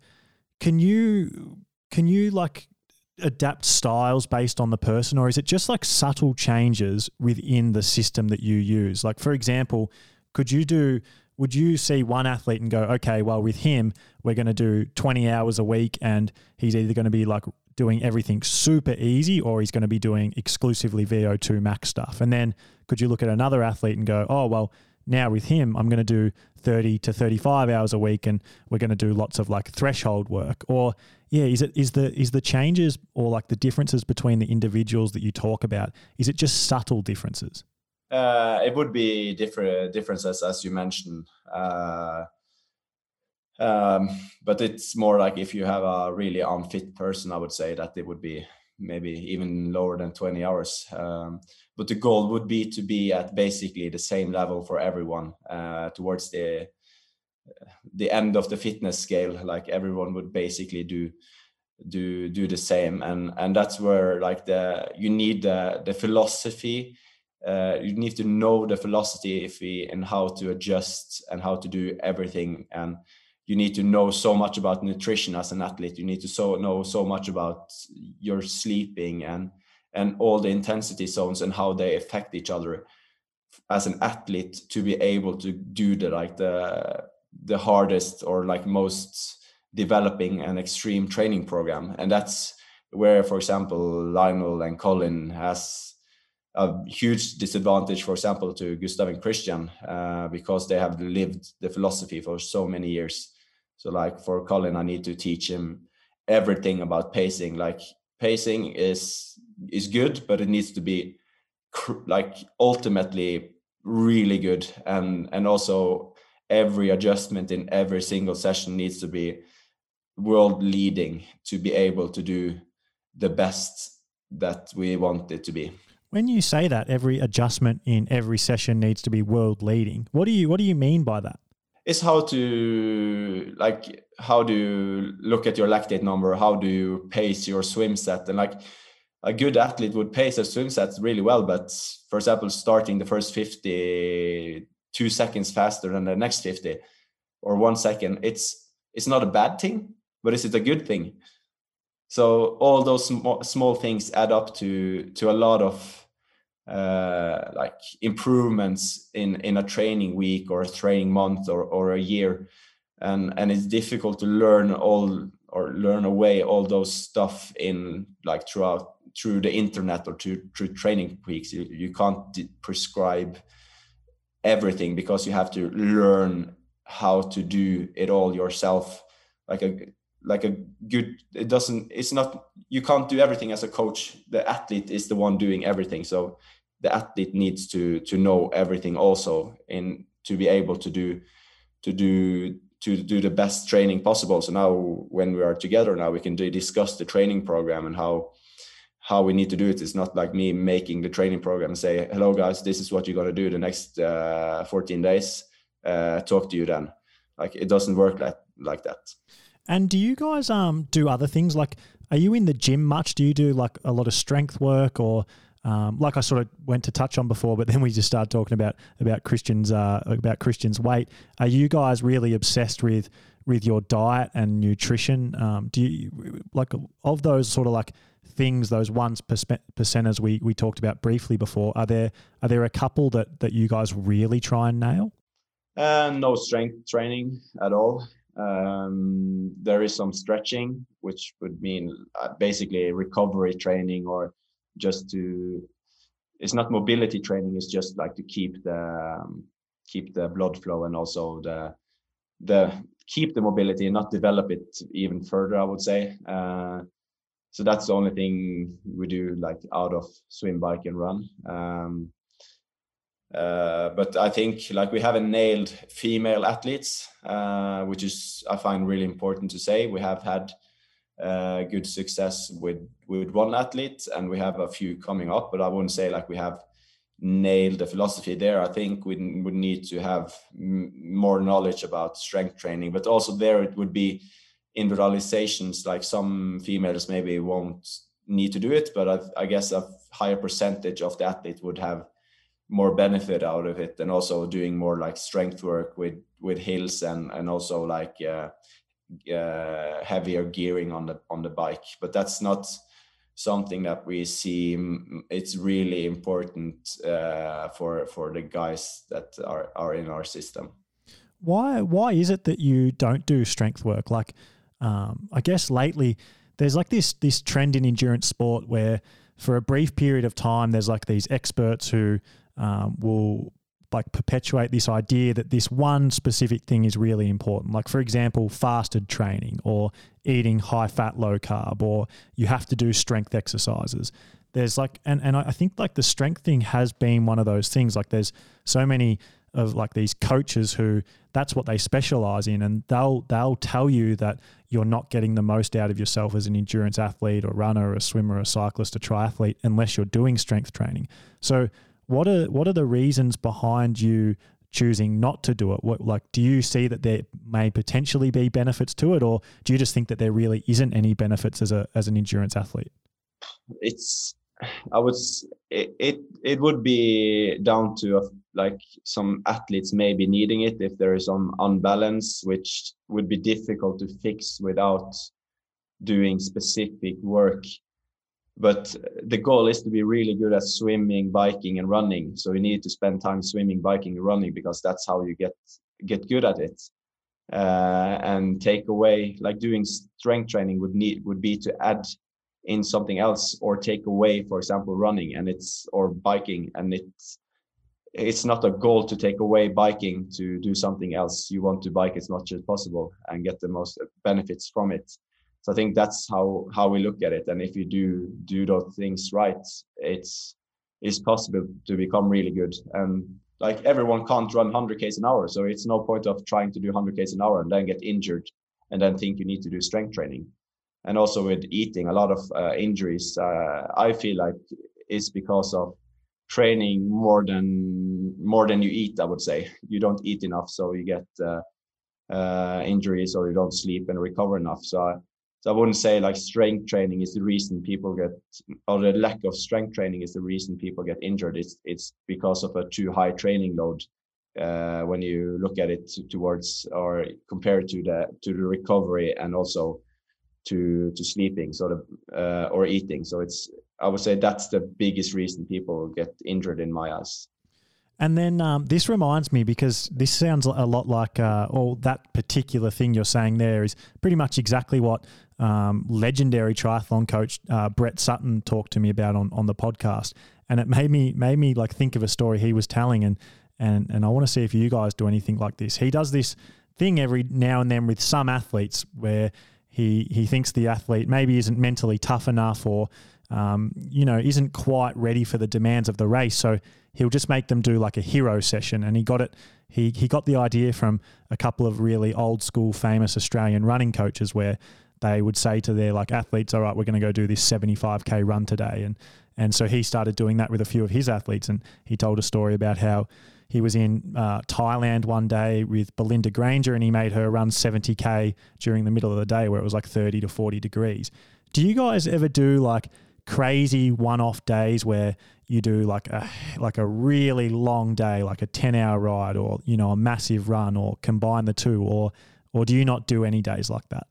can you can you like adapt styles based on the person or is it just like subtle changes within the system that you use? Like for example could you do would you see one athlete and go, okay, well, with him, we're going to do 20 hours a week and he's either going to be like doing everything super easy or he's going to be doing exclusively VO2 max stuff? And then could you look at another athlete and go, oh, well, now with him, I'm going to do 30 to 35 hours a week and we're going to do lots of like threshold work? Or, yeah, is it is the is the changes or like the differences between the individuals that you talk about, is it just subtle differences? Uh, it would be different differences as you mentioned. Uh, um, but it's more like if you have a really unfit person, I would say that it would be maybe even lower than 20 hours. Um, but the goal would be to be at basically the same level for everyone uh, towards the the end of the fitness scale. Like everyone would basically do do do the same, and and that's where like the you need the the philosophy uh, you need to know the philosophy and how to adjust and how to do everything. And you need to know so much about nutrition as an athlete. You need to so know so much about your sleeping and and all the intensity zones and how they affect each other. As an athlete to be able to do the like the the hardest or like most developing and extreme training program. And that's where for example lionel and Collin has a huge disadvantage for example to gustav and kristian uh, because they have lived the philosophy for so many years. So like for Collin i need to teach him everything about pacing. Like pacing is is good but it needs to be like ultimately really good. And and also every adjustment in every single session needs to be world leading to be able to do the best that we want it to be when you say that every adjustment in every session needs to be world leading. What do you what do you mean by that? It's how to like how do you look at your lactate number? How do you pace your swim set? And like a good athlete would pace a swim set really well but for example starting the first 50 two seconds faster than the next 50 or one second it's it's not a bad thing but is it a good thing? So all those sm- small things add up to to a lot of uh, like improvements in in a training week or a training month or or a year. And and it's difficult to learn all or learn away all those stuff in like throughout through the internet or through, through training weeks. You, you can't prescribe everything because you have to learn how to do it all yourself. Like a like a good it doesn't it's not you can't do everything as a coach. The athlete is the one doing everything. So the athlete needs to to know everything also in to be able to do to do to do the best training possible. So now when we are together now we can discuss the training program and how how we need to do it. It's not like me making the training program and say hello guys this is what you're going to do the next uh, 14 days. Uh, talk to you then. Like it doesn't work like like that. And do you guys um do other things? Like are you in the gym much? Do you do like a lot of strength work or um, like I sort of went to touch on before, but then we just started talking about about Kristian's uh, about Kristian's weight. Are you guys really obsessed with with your diet and nutrition? Um, do you like of those sort of like things, those ones percenters we we talked about briefly before? Are there are there a couple that that you guys really try and nail? Uh, no strength training at all. Um, there is some stretching, which would mean uh, basically recovery training or just to it's not mobility training it's just like to keep the um, keep the blood flow and also the the keep the mobility and not develop it even further i would say uh, so that's the only thing we do like out of swim bike and run um, uh, but I think like we haven't nailed female athletes, uh, which is I find really important to say. We have had uh, good success with with one athlete, and we have a few coming up. But I wouldn't say like we have nailed the philosophy there. I think we would need to have m- more knowledge about strength training, but also there it would be individualizations. Like some females maybe won't need to do it, but I, I guess a higher percentage of the athlete would have more benefit out of it, and also doing more like strength work with with hills and and also like uh, uh, heavier gearing on the on the bike but that's not something that we see. It's really important uh, for for the guys that are are in our system. Why why is it that you don't do strength work? Like um, i guess lately there's like this this trend in endurance sport where for a brief period of time there's like these experts who um, will like perpetuate this idea that this one specific thing is really important. Like for example, fasted training or eating high fat, low carb, or you have to do strength exercises. There's like and, and I think like the strength thing has been one of those things. Like there's so many of like these coaches who that's what they specialize in and they'll they'll tell you that you're not getting the most out of yourself as an endurance athlete or runner or a swimmer or a cyclist or triathlete unless you're doing strength training. So what are what are the reasons behind you choosing not to do it? What like do you see that there may potentially be benefits to it, or do you just think that there really isn't any benefits as a as an endurance athlete? It's I would it, it it would be down to uh, like some athletes maybe needing it if there is some unbalance, which would be difficult to fix without doing specific work. But the goal is to be really good at swimming, biking, and running. So you need to spend time swimming, biking, and running because that's how you get get good at it. Uh, and take away like doing strength training would need would be to add in something else or take away for example running and it's or biking and it's it's not a goal to take away biking to do something else you want to bike as much as possible and get the most benefits from it so i think that's how how we look at it. And if you do do those things right it's it's possible to become really good. And like everyone can't run 100 k's an hour. So it's no point of trying to do 100 k's an hour and then get injured and then think you need to do strength training. And also with eating a lot of uh, injuries uh, i feel like is because of training more than more than you eat i would say. You don't eat enough so you get uh, uh injuries or you don't sleep and recover enough. So so I wouldn't say like strength training is the reason people get, or the lack of strength training is the reason people get injured. It's it's because of a too high training load. Uh, when you look at it towards or compared to the to the recovery and also to to sleeping sort of uh, or eating so it's i would say that's the biggest reason people get injured in my eyes and then um, this reminds me because this sounds a lot like, uh, or that particular thing you're saying there is pretty much exactly what um, legendary triathlon coach uh, Brett Sutton talked to me about on, on the podcast, and it made me made me like think of a story he was telling, and and and I want to see if you guys do anything like this. He does this thing every now and then with some athletes where he he thinks the athlete maybe isn't mentally tough enough or um, you know isn't quite ready for the demands of the race. So he'll just make them do like a hero session. And he got it he he got the idea from a couple of really old school famous Australian running coaches where they would say to their like athletes all right we're going to go do this 75k run today and and so he started doing that with a few of his athletes and he told a story about how he was in uh, Thailand one day with Belinda Granger and he made her run 70k during the middle of the day where it was like 30 to 40 degrees. Do you guys ever do like crazy one-off days where you do like a like a really long day like a 10-hour ride or you know a massive run or combine the two or or do you not do any days like that?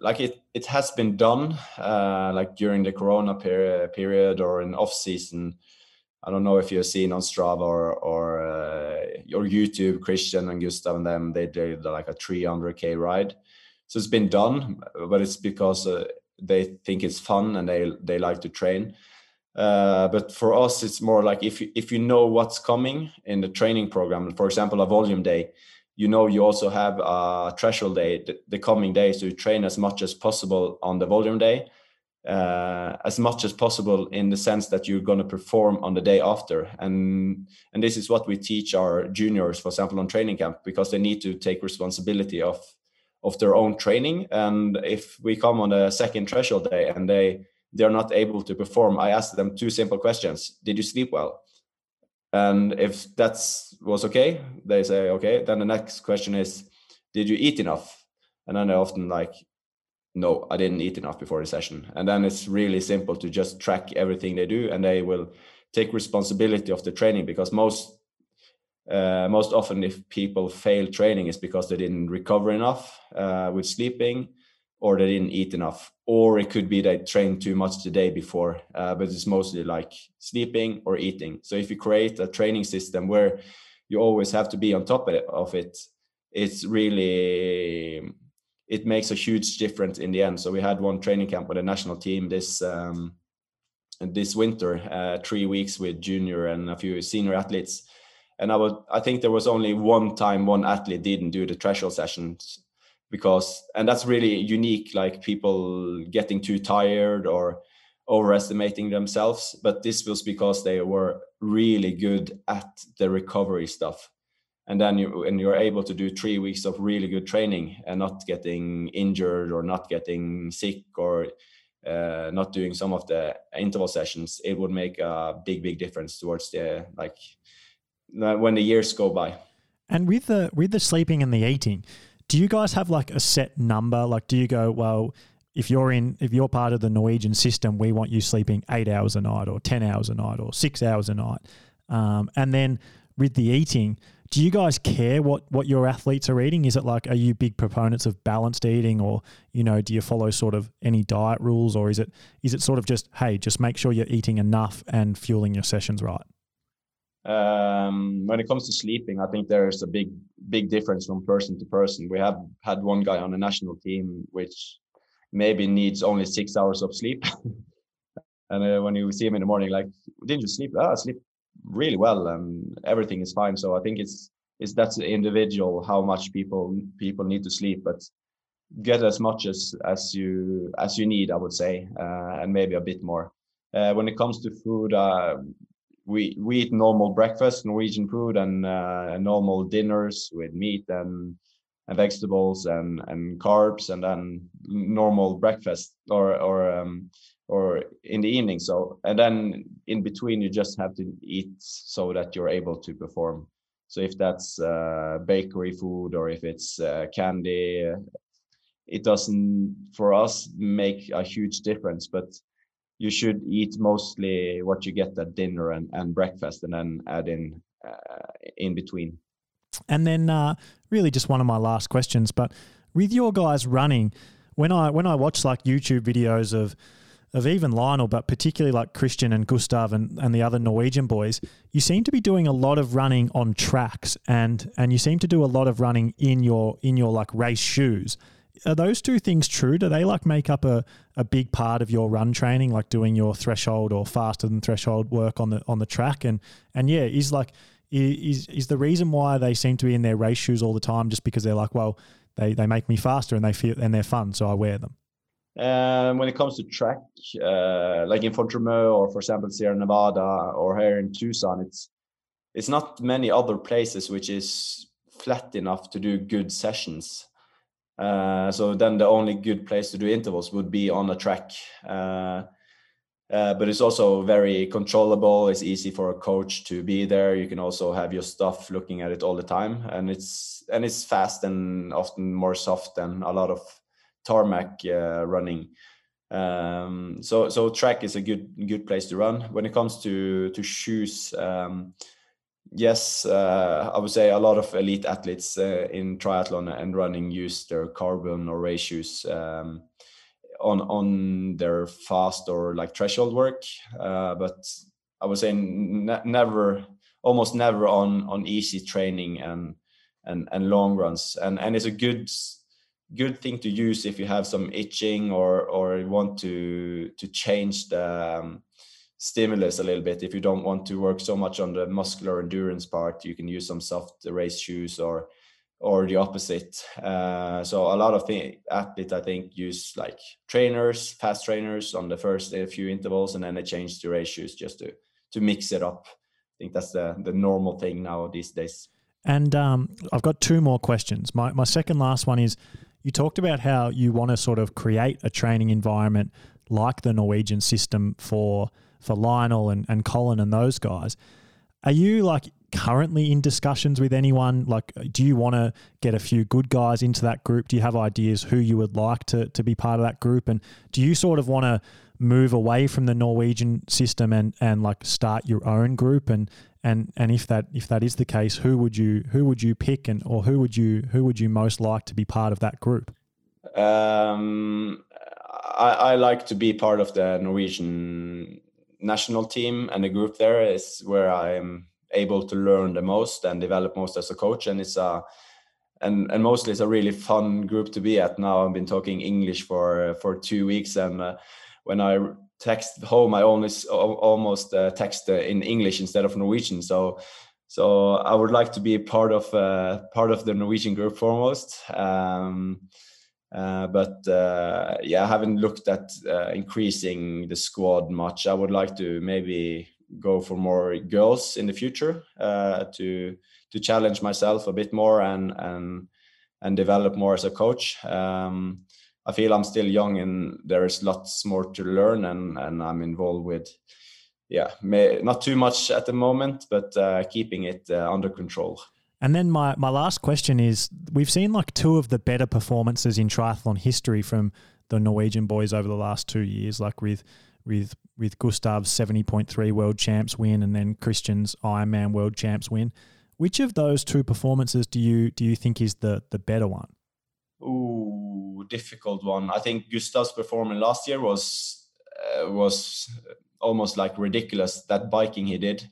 Like it it has been done uh, like during the corona period period or in off season I don't know if you've seen on Strava or or uh, your YouTube, Kristian and Gustav and them, they did like a 300k ride. So it's been done, but it's because uh, they think it's fun and they they like to train. Uh, but for us, it's more like if if you know what's coming in the training program, for example, a volume day, you know you also have a threshold day the, the coming day, so you train as much as possible on the volume day uh, as much as possible in the sense that you're going to perform on the day after. And and this is what we teach our juniors for example on training camp because they need to take responsibility of of their own training. And if we come on a second threshold day and they they're not able to perform i ask them two simple questions. Did you sleep well and if that's was okay they say okay. Then the next question is did you eat enough? And then they often like no, I didn't eat enough before the session. And then it's really simple to just track everything they do and they will take responsibility of the training because most uh, most often if people fail training is because they didn't recover enough uh, with sleeping or they didn't eat enough or it could be they trained too much the day before uh, but it's mostly like sleeping or eating so if you create a training system where you always have to be on top of it it's really it makes a huge difference in the end. So we had one training camp with the national team this um, this winter, uh, three weeks with junior and a few senior athletes. And I would, I think there was only one time one athlete didn't do the threshold sessions because, and that's really unique, like people getting too tired or overestimating themselves. But this was because they were really good at the recovery stuff and then you and you're able to do three weeks of really good training and not getting injured or not getting sick or uh, not doing some of the interval sessions it would make a big big difference towards the like when the years go by and with the with the sleeping and the eating do you guys have like a set number like do you go well if you're in if you're part of the Norwegian system, we want you sleeping eight hours a night or ten hours a night or six hours a night. Um, and then with the eating, do you guys care what what your athletes are eating? Is it like are you big proponents of balanced eating, or you know do you follow sort of any diet rules, or is it is it sort of just hey just make sure you're eating enough and fueling your sessions right? Um, when it comes to sleeping, I think there's a big big difference from person to person. We have had one guy on the national team which maybe needs only six hours of sleep. and uh, when you see him in the morning, like, didn't you sleep? Ah, I sleep really well, and everything is fine. So I think it's it's that's individual how much people people need to sleep, but get as much as as you as you need, I would say, uh, and maybe a bit more. Uh, when it comes to food, uh, we we eat normal breakfast, Norwegian food, and uh, normal dinners with meat and and vegetables and and carbs and then normal breakfast or or um, or in the evening. So and then in between you just have to eat so that you're able to perform. So if that's uh, bakery food or if it's uh, candy it doesn't for us make a huge difference. But you should eat mostly what you get at dinner and, and breakfast and then add in uh, in between and then, uh, really, just one of my last questions. But with your guys running, when I when I watch like YouTube videos of of even Lionel, but particularly like Kristian and Gustav and, and the other Norwegian boys, you seem to be doing a lot of running on tracks and and you seem to do a lot of running in your in your like race shoes. Are those two things true? Do they like make up a, a big part of your run training, like doing your threshold or faster than threshold work on the on the track? And and yeah, is like is is the reason why they seem to be in their race shoes all the time just because they're like, well, they, they make me faster and they feel and they're fun, so I wear them. Um, when it comes to track, uh, like in Font-Romeu or for example Sierra Nevada or here in Tucson, it's it's not many other places which is flat enough to do good sessions. Uh, so then the only good place to do intervals would be on a track. Uh, uh, but it's also very controllable. It's easy for a coach to be there. You can also have your stuff looking at it all the time, and it's and it's fast and often more soft than a lot of tarmac uh, running. Um, so so track is a good good place to run. When it comes to to shoes, um, yes, uh, I would say a lot of elite athletes uh, in triathlon and running use their carbon or shoes. Um, on on their fast or like threshold work, uh, but I would say ne- never, almost never on on easy training and and and long runs. And and it's a good good thing to use if you have some itching or or want to to change the um, stimulus a little bit. If you don't want to work so much on the muscular endurance part, you can use some soft race shoes or or the opposite. Uh, so a lot of the athletes, I think, use like trainers, fast trainers on the first few intervals, and then they change to race shoes just to to mix it up. I think that's the the normal thing now these days. And um, I've got two more questions. My my second last one is, you talked about how you want to sort of create a training environment like the Norwegian system for for Lionel and, and Collin and those guys. Are you like currently in discussions with anyone? Like, do you want to get a few good guys into that group? Do you have ideas who you would like to, to be part of that group? And do you sort of want to move away from the Norwegian system and, and like start your own group? And, and, and if that, if that is the case, who would you, who would you pick and, or who would you, who would you most like to be part of that group? Um, I, I like to be part of the Norwegian national team and the group there is where I'm able to learn the most and develop most as a coach. And it's a and and mostly it's a really fun group to be at. Now i've been talking english for for two weeks. And uh, when i text home i always almost uh, text uh, in english instead of norwegian. So so i would like to be part of uh, part of the norwegian group foremost. Um, but uh, yeah i haven't looked at increasing the squad much i would like to maybe go for more girls in the future uh, to to challenge myself a bit more and and and develop more as a coach. Um, I feel I'm still young and there is lots more to learn and and I'm involved with yeah may, not too much at the moment but uh, keeping it uh, under control. And then my, my last question is we've seen like two of the better performances in triathlon history from the Norwegian boys over the last two years, like with with with Gustav's seventy point three world champs win and then Kristian's Ironman world champs win. Which of those two performances do you do you think is the the better one? Ooh, difficult one. I think Gustav's performance last year was uh, was almost like ridiculous. That biking he did,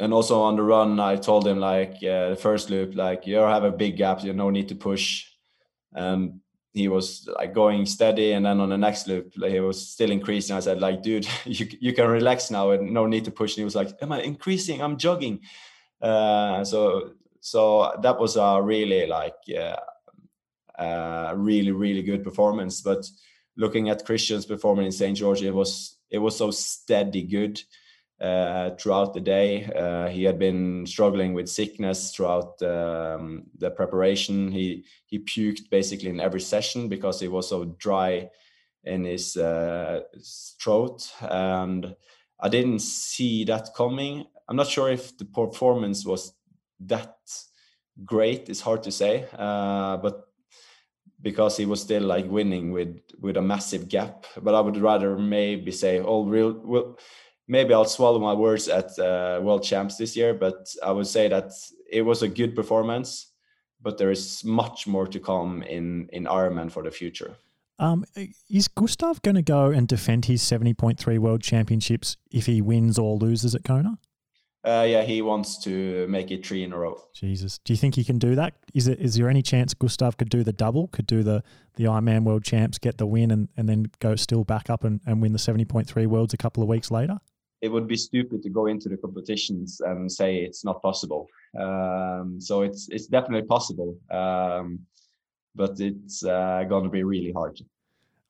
and also on the run, I told him like uh, the first loop, like you have a big gap, you no need to push. And he was like going steady, and then on the next loop, like, he was still increasing. I said like, dude, you you can relax now, and no need to push. And he was like, am I increasing? I'm jogging. Uh, so so that was a really like uh, really really good performance. But looking at Kristian's performance in St. George, it was it was so steady good uh, throughout the day. Uh, he had been struggling with sickness throughout um, the preparation. He he puked basically in every session because he was so dry in his, uh, throat, and I didn't see that coming. I'm not sure if the performance was that great. It's hard to say, uh, but because he was still like winning with with a massive gap. But I would rather maybe say, oh, real well maybe I'll swallow my words at uh, World Champs this year, but I would say that it was a good performance, but there is much more to come in in Ironman for the future. Um, is Gustav going to go and defend his seventy point three World Championships if he wins or loses at Kona? Uh, yeah, he wants to make it three in a row. Jesus, do you think he can do that? Is it is there any chance Gustav could do the double, could do the the Ironman World Champs, get the win, and, and then go still back up and, and win the seventy point three Worlds a couple of weeks later? It would be stupid to go into the competitions and say it's not possible. Um, so it's it's definitely possible, um, but it's uh, going to be really hard.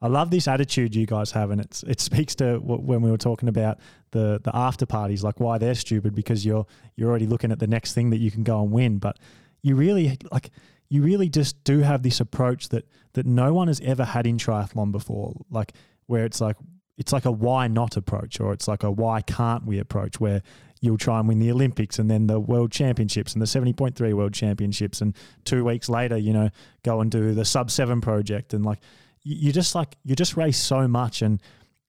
I love this attitude you guys have, and it's it speaks to when we were talking about the the after parties, like why they're stupid because you're you're already looking at the next thing that you can go and win, but you really like you really just do have this approach that that no one has ever had in triathlon before, like where it's like it's like a why not approach, or it's like a why can't we approach, where you'll try and win the Olympics and then the World Championships and the 70.3 World Championships, and two weeks later, you know, go and do the Sub Seven project, and like you just like you just race so much and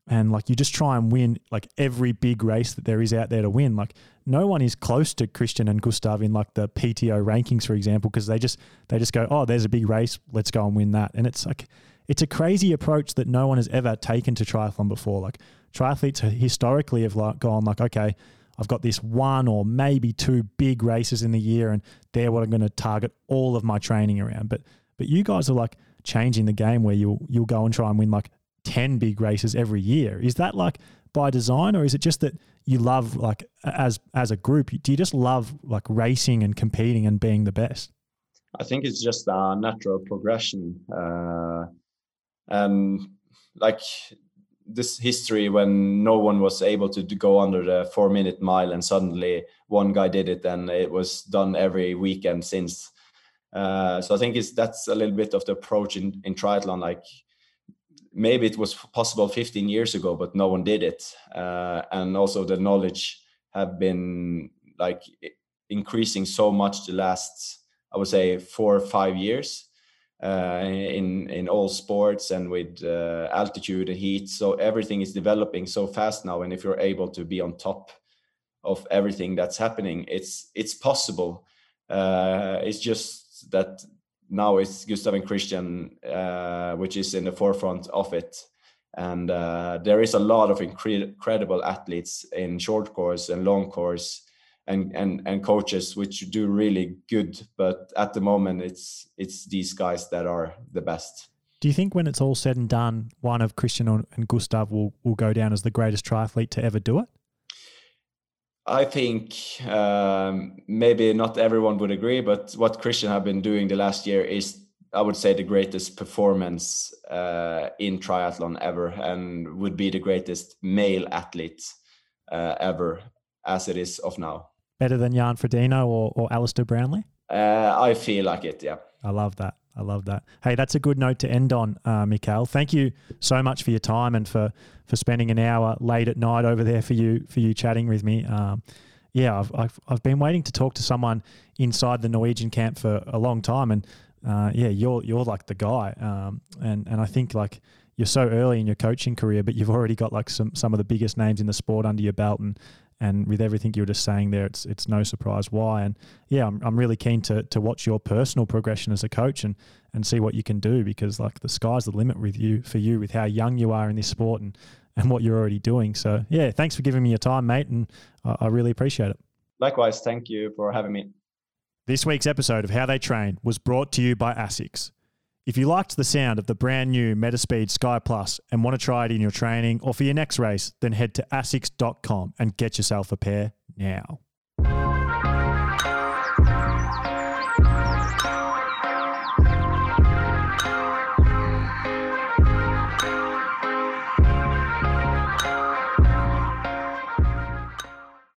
and like you just try and win like every big race that there is out there to win. Like no one is close to Kristian and Gustav in like the PTO rankings, for example, because they just they just go, oh, there's a big race, let's go and win that, and it's like it's a crazy approach that no one has ever taken to triathlon before. Like triathletes historically have like gone like, okay, I've got this one or maybe two big races in the year, and they're what I'm going to target all of my training around. But but you guys are like changing the game where you'll you'll go and try and win like ten big races every year. Is that like by design, or is it just that you love like as as a group? Do you just love like racing and competing and being the best? I think it's just a natural progression. Uh, and like this history when no one was able to, to go under the four minute mile and suddenly one guy did it and it was done every weekend since. Uh, so i think it's that's a little bit of the approach in, in triathlon like maybe it was possible 15 years ago but no one did it. Uh, and also the knowledge have been like increasing so much the last i would say four or five years uh, in in all sports and with uh, altitude and heat. So everything is developing so fast now, and if you're able to be on top of everything that's happening, it's it's possible. Uh, it's just that now it's Gustav and Kristian, uh, which is in the forefront of it. And uh, there is a lot of incre- incredible athletes in short course and long course and and and coaches which do really good but at the moment it's it's these guys that are the best. Do you think when it's all said and done one of kristian and gustav will will go down as the greatest triathlete to ever do it? I think um, maybe not everyone would agree but what kristian have been doing the last year is i would say the greatest performance uh, in triathlon ever and would be the greatest male athlete uh, ever as it is of now better than Jan Frodeno or, or Alistair Brownlee? Uh, I feel like it, yeah. I love that. I love that. Hey, that's a good note to end on, uh, Mikal. Thank you so much for your time and for for spending an hour late at night over there for you for you chatting with me. Um, yeah, I've, I've I've been waiting to talk to someone inside the Norwegian camp for a long time, and uh, yeah, you're you're like the guy. Um, and and I think like you're so early in your coaching career, but you've already got like some some of the biggest names in the sport under your belt, and and with everything you were just saying there, it's it's no surprise why. And yeah, I'm I'm really keen to to watch your personal progression as a coach and and see what you can do because like the sky's the limit with you for you with how young you are in this sport and and what you're already doing. So yeah, thanks for giving me your time, mate, and I, I really appreciate it. Likewise, thank you for having me. This week's episode of How They Train was brought to you by ASICS. If you liked the sound of the brand new Metaspeed Sky Plus and want to try it in your training or for your next race, then head to asics.com and get yourself a pair now.